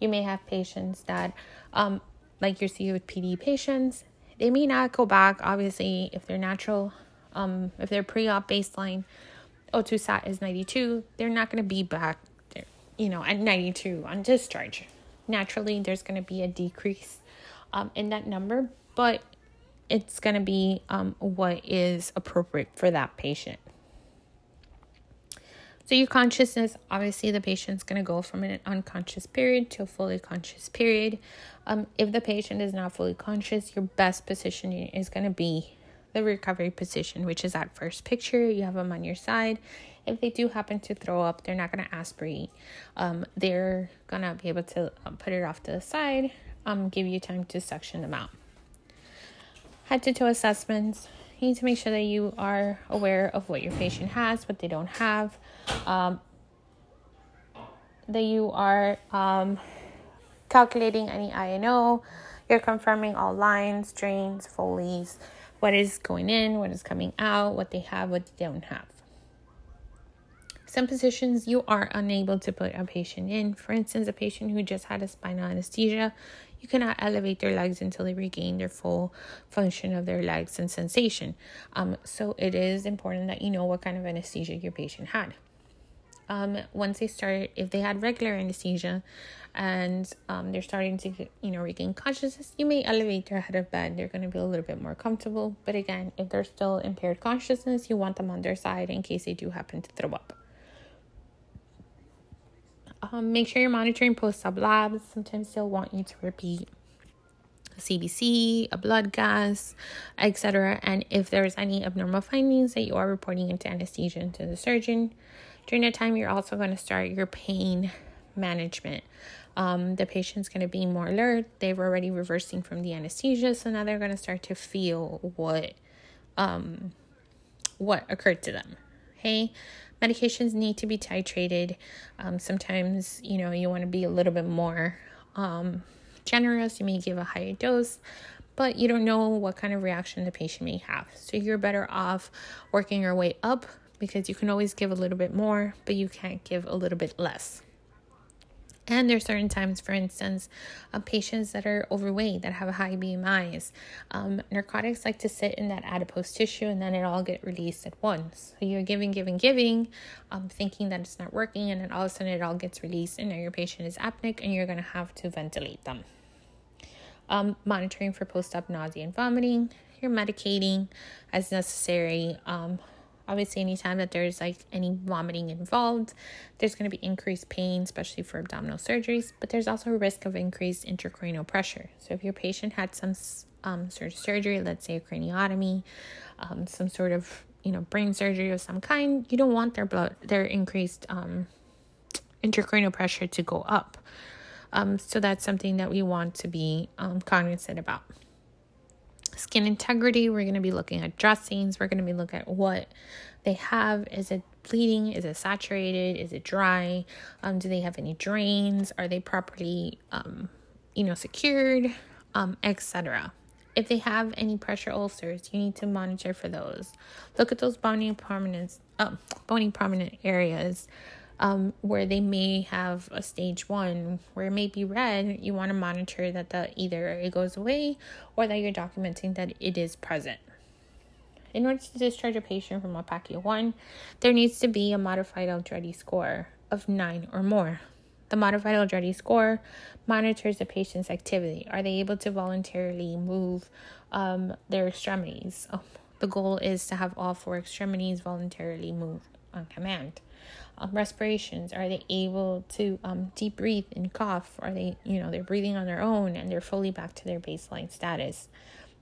you may have patients that, um, like you see with PD patients, they may not go back. Obviously, if they're natural, um, if they're pre op baseline, O2 sat is 92, they're not going to be back you know, at 92 on discharge. Naturally, there's going to be a decrease um, in that number, but it's going to be um, what is appropriate for that patient. So, your consciousness obviously, the patient's going to go from an unconscious period to a fully conscious period. Um, if the patient is not fully conscious, your best positioning is going to be the recovery position, which is that first picture. You have them on your side if they do happen to throw up, they're not going to aspirate. Um, they're going to be able to um, put it off to the side, um, give you time to suction them out. Head to toe assessments. You need to make sure that you are aware of what your patient has, what they don't have, um, that you are um, calculating any I&O, you're confirming all lines, drains, Foley's, what is going in, what is coming out, what they have, what they don't have. Some positions you are unable to put a patient in. For instance, a patient who just had a spinal anesthesia, you cannot elevate their legs until they regain their full function of their legs and sensation. Um, so it is important that you know what kind of anesthesia your patient had. Um, once they start, if they had regular anesthesia and um, they're starting to, you know, regain consciousness, you may elevate their head of bed. They're going to be a little bit more comfortable. But again, if they're still impaired consciousness, you want them on their side in case they do happen to throw up. Um, make sure you're monitoring post op labs. Sometimes they'll want you to repeat CBC, a blood gas, etc. And if there's any abnormal findings that you are reporting into anesthesia to the surgeon, during that time, you're also going to start your pain management. Um, the patient's going to be more alert. They're already reversing from the anesthesia, so now they're going to start to feel what um, what occurred to them. Okay, medications need to be titrated. Um, sometimes, you know, you want to be a little bit more um, generous. You may give a higher dose, but you don't know what kind of reaction the patient may have. So you're better off working your way up because you can always give a little bit more, but you can't give a little bit less. And there's certain times, for instance, uh, patients that are overweight, that have high BMIs, um, narcotics like to sit in that adipose tissue and then it all get released at once. So you're giving, giving, giving, um, thinking that it's not working, and then all of a sudden it all gets released, and now your patient is apneic, and you're to have to ventilate them. Um, monitoring for post-op nausea and vomiting. You're medicating as necessary. Um, Obviously, anytime that there's like any vomiting involved, there's going to be increased pain, especially for abdominal surgeries, but there's also a risk of increased intracranial pressure. So, if your patient had some um, sort of surgery, let's say a craniotomy, um, some sort of you know brain surgery of some kind, you don't want their blood, their increased um, intracranial pressure to go up. Um, so that's something that we want to be um, cognizant about skin integrity. We're going to be looking at dressings. We're going to be looking at what they have. Is it bleeding? Is it saturated? Is it dry? Um, do they have any drains? Are they properly, um, you know, secured? Um, etc. If they have any pressure ulcers, you need to monitor for those. Look at those bony prominence, uh, bony prominent areas um, where they may have a stage one where it may be red, you want to monitor that the either it goes away or that you're documenting that it is present. In order to discharge a patient from a PACU 1, there needs to be a modified Aldrete score of 9 or more. The modified Aldrete score monitors the patient's activity. Are they able to voluntarily move um, their extremities? Oh, the goal is to have all four extremities voluntarily move on command um, respirations? Are they able to um, deep breathe and cough? Are they you know they're breathing on their own and they're fully back to their baseline status?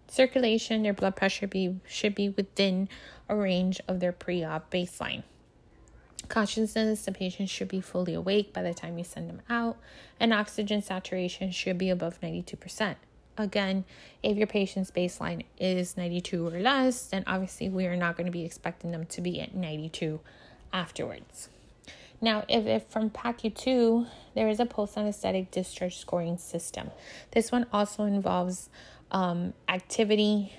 Circulation their blood pressure be should be within a range of their pre-op baseline. Consciousness the patient should be fully awake by the time you send them out and oxygen saturation should be above 92% again if your patient's baseline is 92 or less then obviously we are not going to be expecting them to be at 92 afterwards now, if, if from PACU 2, there is a post anesthetic discharge scoring system. This one also involves um, activity,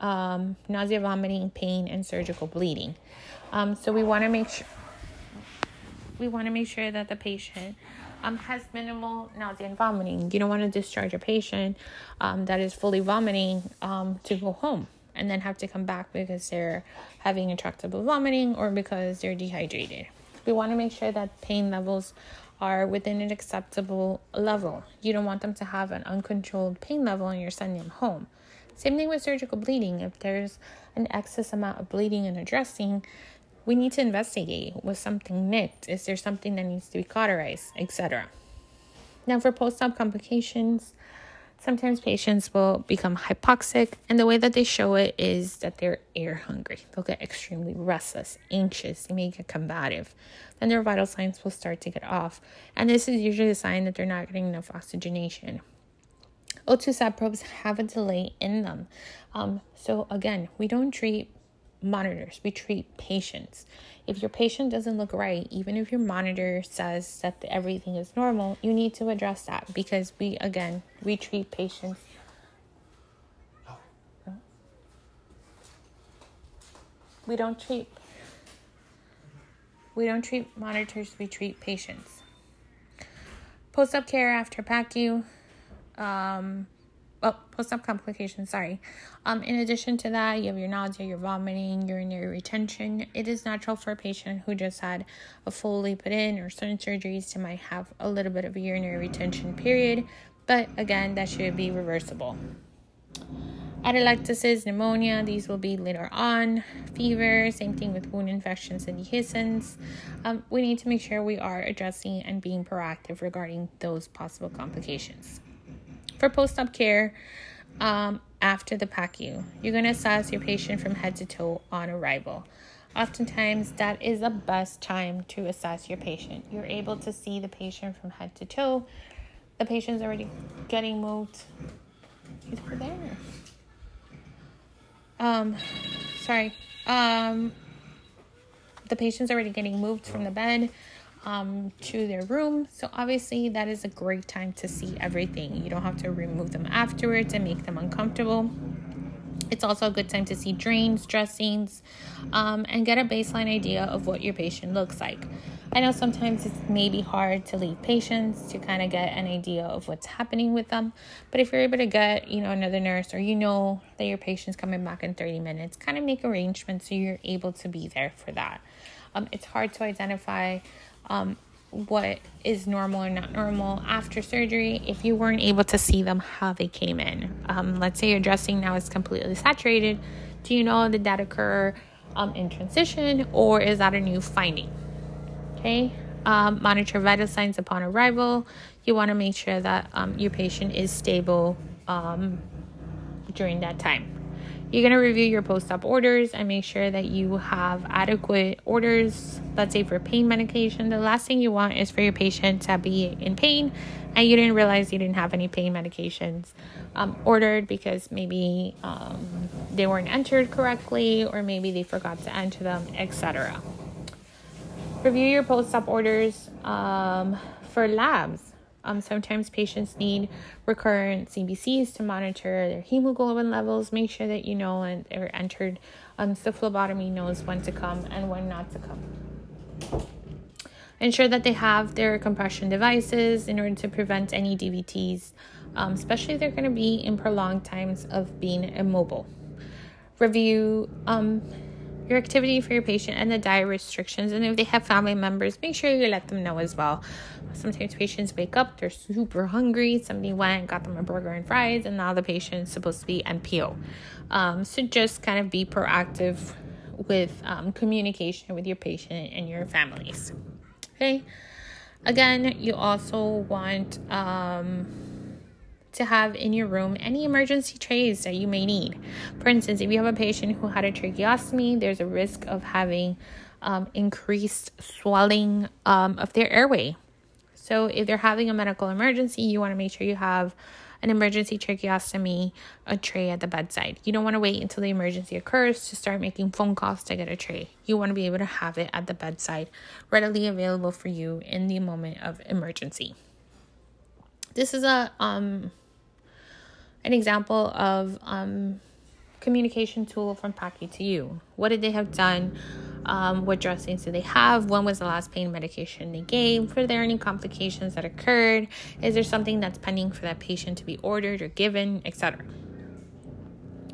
um, nausea, vomiting, pain, and surgical bleeding. Um, so we want to make sure we want to make sure that the patient um, has minimal nausea and vomiting. You don't want to discharge a patient um, that is fully vomiting um, to go home and then have to come back because they're having intractable vomiting or because they're dehydrated. We want to make sure that pain levels are within an acceptable level. You don't want them to have an uncontrolled pain level and you're sending them home. Same thing with surgical bleeding. If there's an excess amount of bleeding in a dressing, we need to investigate. Was something nicked? Is there something that needs to be cauterized, etc. Now, for post op complications, Sometimes patients will become hypoxic, and the way that they show it is that they're air hungry. They'll get extremely restless, anxious, they may get combative. Then their vital signs will start to get off, and this is usually a sign that they're not getting enough oxygenation. O2 sat probes have a delay in them. Um, so, again, we don't treat monitors, we treat patients. If your patient doesn't look right, even if your monitor says that everything is normal, you need to address that because we, again, we treat patients. We don't treat we don't treat monitors, we treat patients. Post op care after PACU. Um, oh, post-op complications, sorry. Um, in addition to that, you have your nausea, your vomiting, urinary retention. It is natural for a patient who just had a Foley put in or certain surgeries to might have a little bit of a urinary retention period, but again, that should be reversible. Atelectasis, pneumonia, these will be later on. Fever, same thing with wound infections and dehiscence. Um, we need to make sure we are addressing and being proactive regarding those possible complications. For post op care, um, after the PACU, you're going to assess your patient from head to toe on arrival. Oftentimes, that is the best time to assess your patient. You're able to see the patient from head to toe. The patient's already getting moved. He's over there. Um, sorry. Um, the patient's already getting moved from the bed um, to their room. So, obviously, that is a great time to see everything. You don't have to remove them afterwards and make them uncomfortable. It's also a good time to see drains, dressings, um, and get a baseline idea of what your patient looks like. I know sometimes it's maybe hard to leave patients to kind of get an idea of what's happening with them. But if you're able to get, you know, another nurse or you know that your patient's coming back in 30 minutes, kind of make arrangements so you're able to be there for that. Um, it's hard to identify um, what is normal or not normal after surgery if you weren't able to see them how they came in. Um, let's say your dressing now is completely saturated. Do you know did that occur um, in transition or is that a new finding? Okay, um, monitor vital signs upon arrival. You want to make sure that um, your patient is stable um, during that time. You're going to review your post op orders and make sure that you have adequate orders, let's say for pain medication. The last thing you want is for your patient to be in pain and you didn't realize you didn't have any pain medications um, ordered because maybe um, they weren't entered correctly or maybe they forgot to enter them, etc. Review your post op orders um, for labs. Um, sometimes patients need recurrent CBCs to monitor their hemoglobin levels. Make sure that you know and are entered. Um, so phlebotomy knows when to come and when not to come. Ensure that they have their compression devices in order to prevent any DVTs, um, especially if they're going to be in prolonged times of being immobile. Review um, your activity for your patient and the diet restrictions. And if they have family members, make sure you let them know as well. Sometimes patients wake up, they're super hungry. Somebody went, got them a burger and fries, and now the patient's supposed to be NPO. Um, so just kind of be proactive with um, communication with your patient and your families. Okay. Again, you also want um, to have in your room any emergency trays that you may need. For instance, if you have a patient who had a tracheostomy, there's a risk of having um, increased swelling um, of their airway. So, if they're having a medical emergency, you want to make sure you have an emergency tracheostomy a tray at the bedside. You don't want to wait until the emergency occurs to start making phone calls to get a tray. You want to be able to have it at the bedside, readily available for you in the moment of emergency. This is a um an example of um, communication tool from PACU to you. What did they have done? Um, what dressings do they have? When was the last pain medication they gave? Were there any complications that occurred? Is there something that's pending for that patient to be ordered or given, etc.?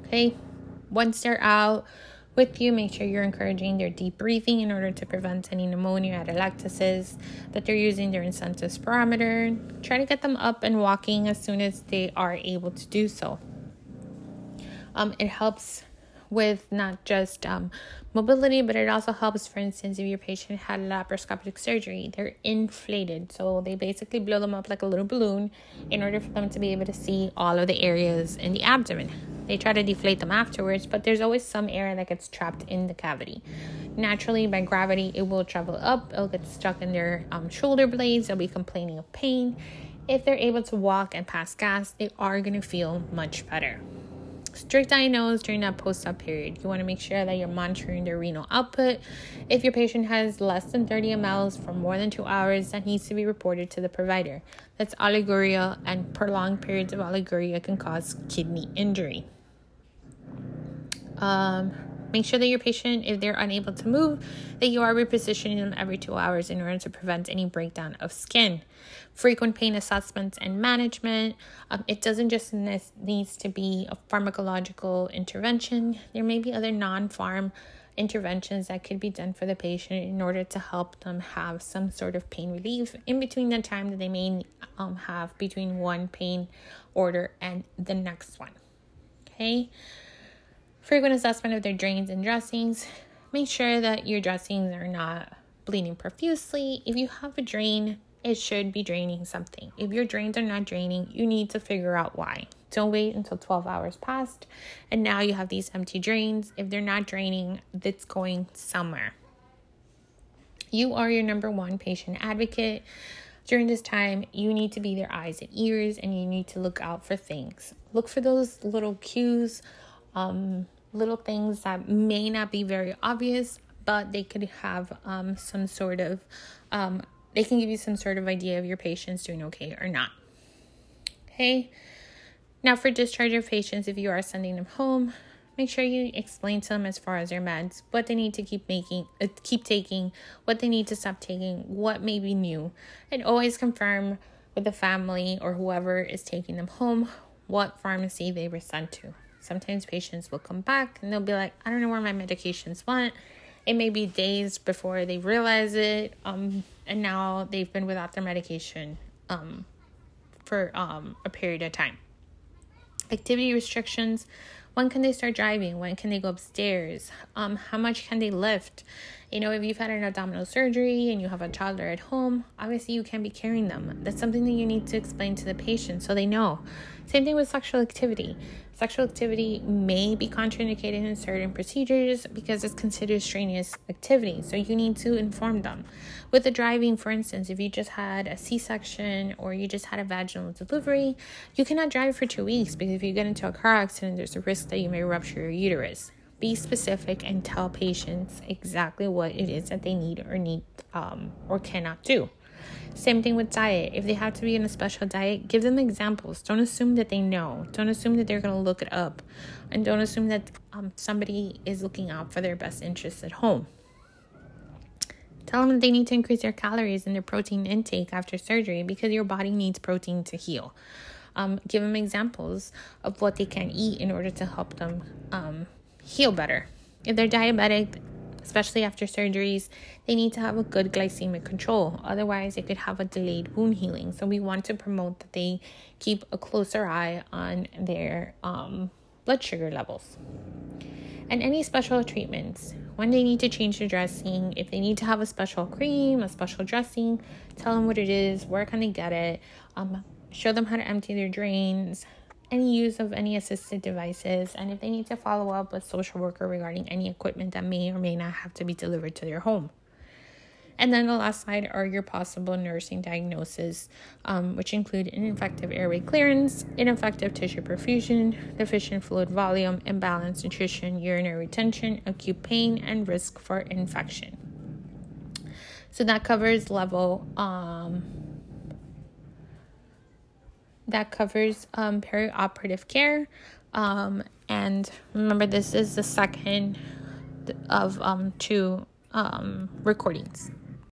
Okay, once they're out, with you. Make sure you're encouraging their deep breathing in order to prevent any pneumonia atelectasis, that they're using their incentive spirometer. Try to get them up and walking as soon as they are able to do so. Um, it helps with not just um, mobility, but it also helps, for instance, if your patient had laparoscopic surgery, they're inflated. So they basically blow them up like a little balloon in order for them to be able to see all of the areas in the abdomen. They try to deflate them afterwards, but there's always some air that gets trapped in the cavity. Naturally, by gravity, it will travel up, it'll get stuck in their um, shoulder blades, they'll be complaining of pain. If they're able to walk and pass gas, they are going to feel much better. Strict I&Os during that post op period. You want to make sure that you're monitoring their renal output. If your patient has less than 30 mLs for more than two hours, that needs to be reported to the provider. That's oliguria, and prolonged periods of oliguria can cause kidney injury. Um, make sure that your patient, if they're unable to move, that you are repositioning them every two hours in order to prevent any breakdown of skin. Frequent pain assessments and management. Um, it doesn't just ne- needs to be a pharmacological intervention. There may be other non-pharm interventions that could be done for the patient in order to help them have some sort of pain relief in between the time that they may um, have between one pain order and the next one. Okay frequent assessment of their drains and dressings. Make sure that your dressings are not bleeding profusely. If you have a drain, it should be draining something. If your drains are not draining, you need to figure out why. Don't wait until 12 hours passed and now you have these empty drains. If they're not draining, that's going somewhere. You are your number one patient advocate. During this time, you need to be their eyes and ears and you need to look out for things. Look for those little cues. Um, little things that may not be very obvious, but they could have um, some sort of, um, they can give you some sort of idea of your patient's doing okay or not. Okay. Now, for discharge of patients, if you are sending them home, make sure you explain to them as far as their meds what they need to keep making uh, keep taking what they need to stop taking what may be new and always confirm with the family or whoever is taking them home what pharmacy they were sent to sometimes patients will come back and they'll be like i don't know where my medications went it may be days before they realize it um, and now they've been without their medication um, for um, a period of time. Activity restrictions. When can they start driving? When can they go upstairs? Um how much can they lift you know if you've had an abdominal surgery and you have a toddler at home obviously you can't be carrying them that's something that you need to explain to the patient so they know same thing with sexual activity Sexual activity may be contraindicated in certain procedures because it's considered strenuous activity, so you need to inform them. With the driving, for instance, if you just had a C section or you just had a vaginal delivery, you cannot drive for two weeks because if you get into a car accident, there's a risk that you may rupture your uterus. Be specific and tell patients exactly what it is that they need or need um, or cannot do. Same thing with diet. If they have to be in a special diet, give them examples. Don't assume that they know. Don't assume that they're going to look it up. And don't assume that um, somebody is looking out for their best interests at home. Tell them that they need to increase their calories and their protein intake after surgery because your body needs protein to heal. Um, give them examples of what they can eat in order to help them um, heal better. If they're diabetic, especially after surgeries, they need to have a good glycemic control. Otherwise, they could have a delayed wound healing. So, we want to promote that they keep a closer eye on their um, blood sugar levels. And any special treatments, when they need to change their dressing, if they need to have a special cream, a special dressing, tell them what it is, where can they get it, um, show them how to empty their drains, any use of any assisted devices and if they need to follow up with social worker regarding any equipment that may or may not have to be delivered to their home and then the last slide are your possible nursing diagnoses, um, which include ineffective airway clearance, ineffective tissue perfusion, deficient fluid volume, imbalanced nutrition, urinary retention, acute pain, and risk for infection. So that covers level um, that covers um, perioperative care. Um, and remember, this is the second of um, two um, recordings.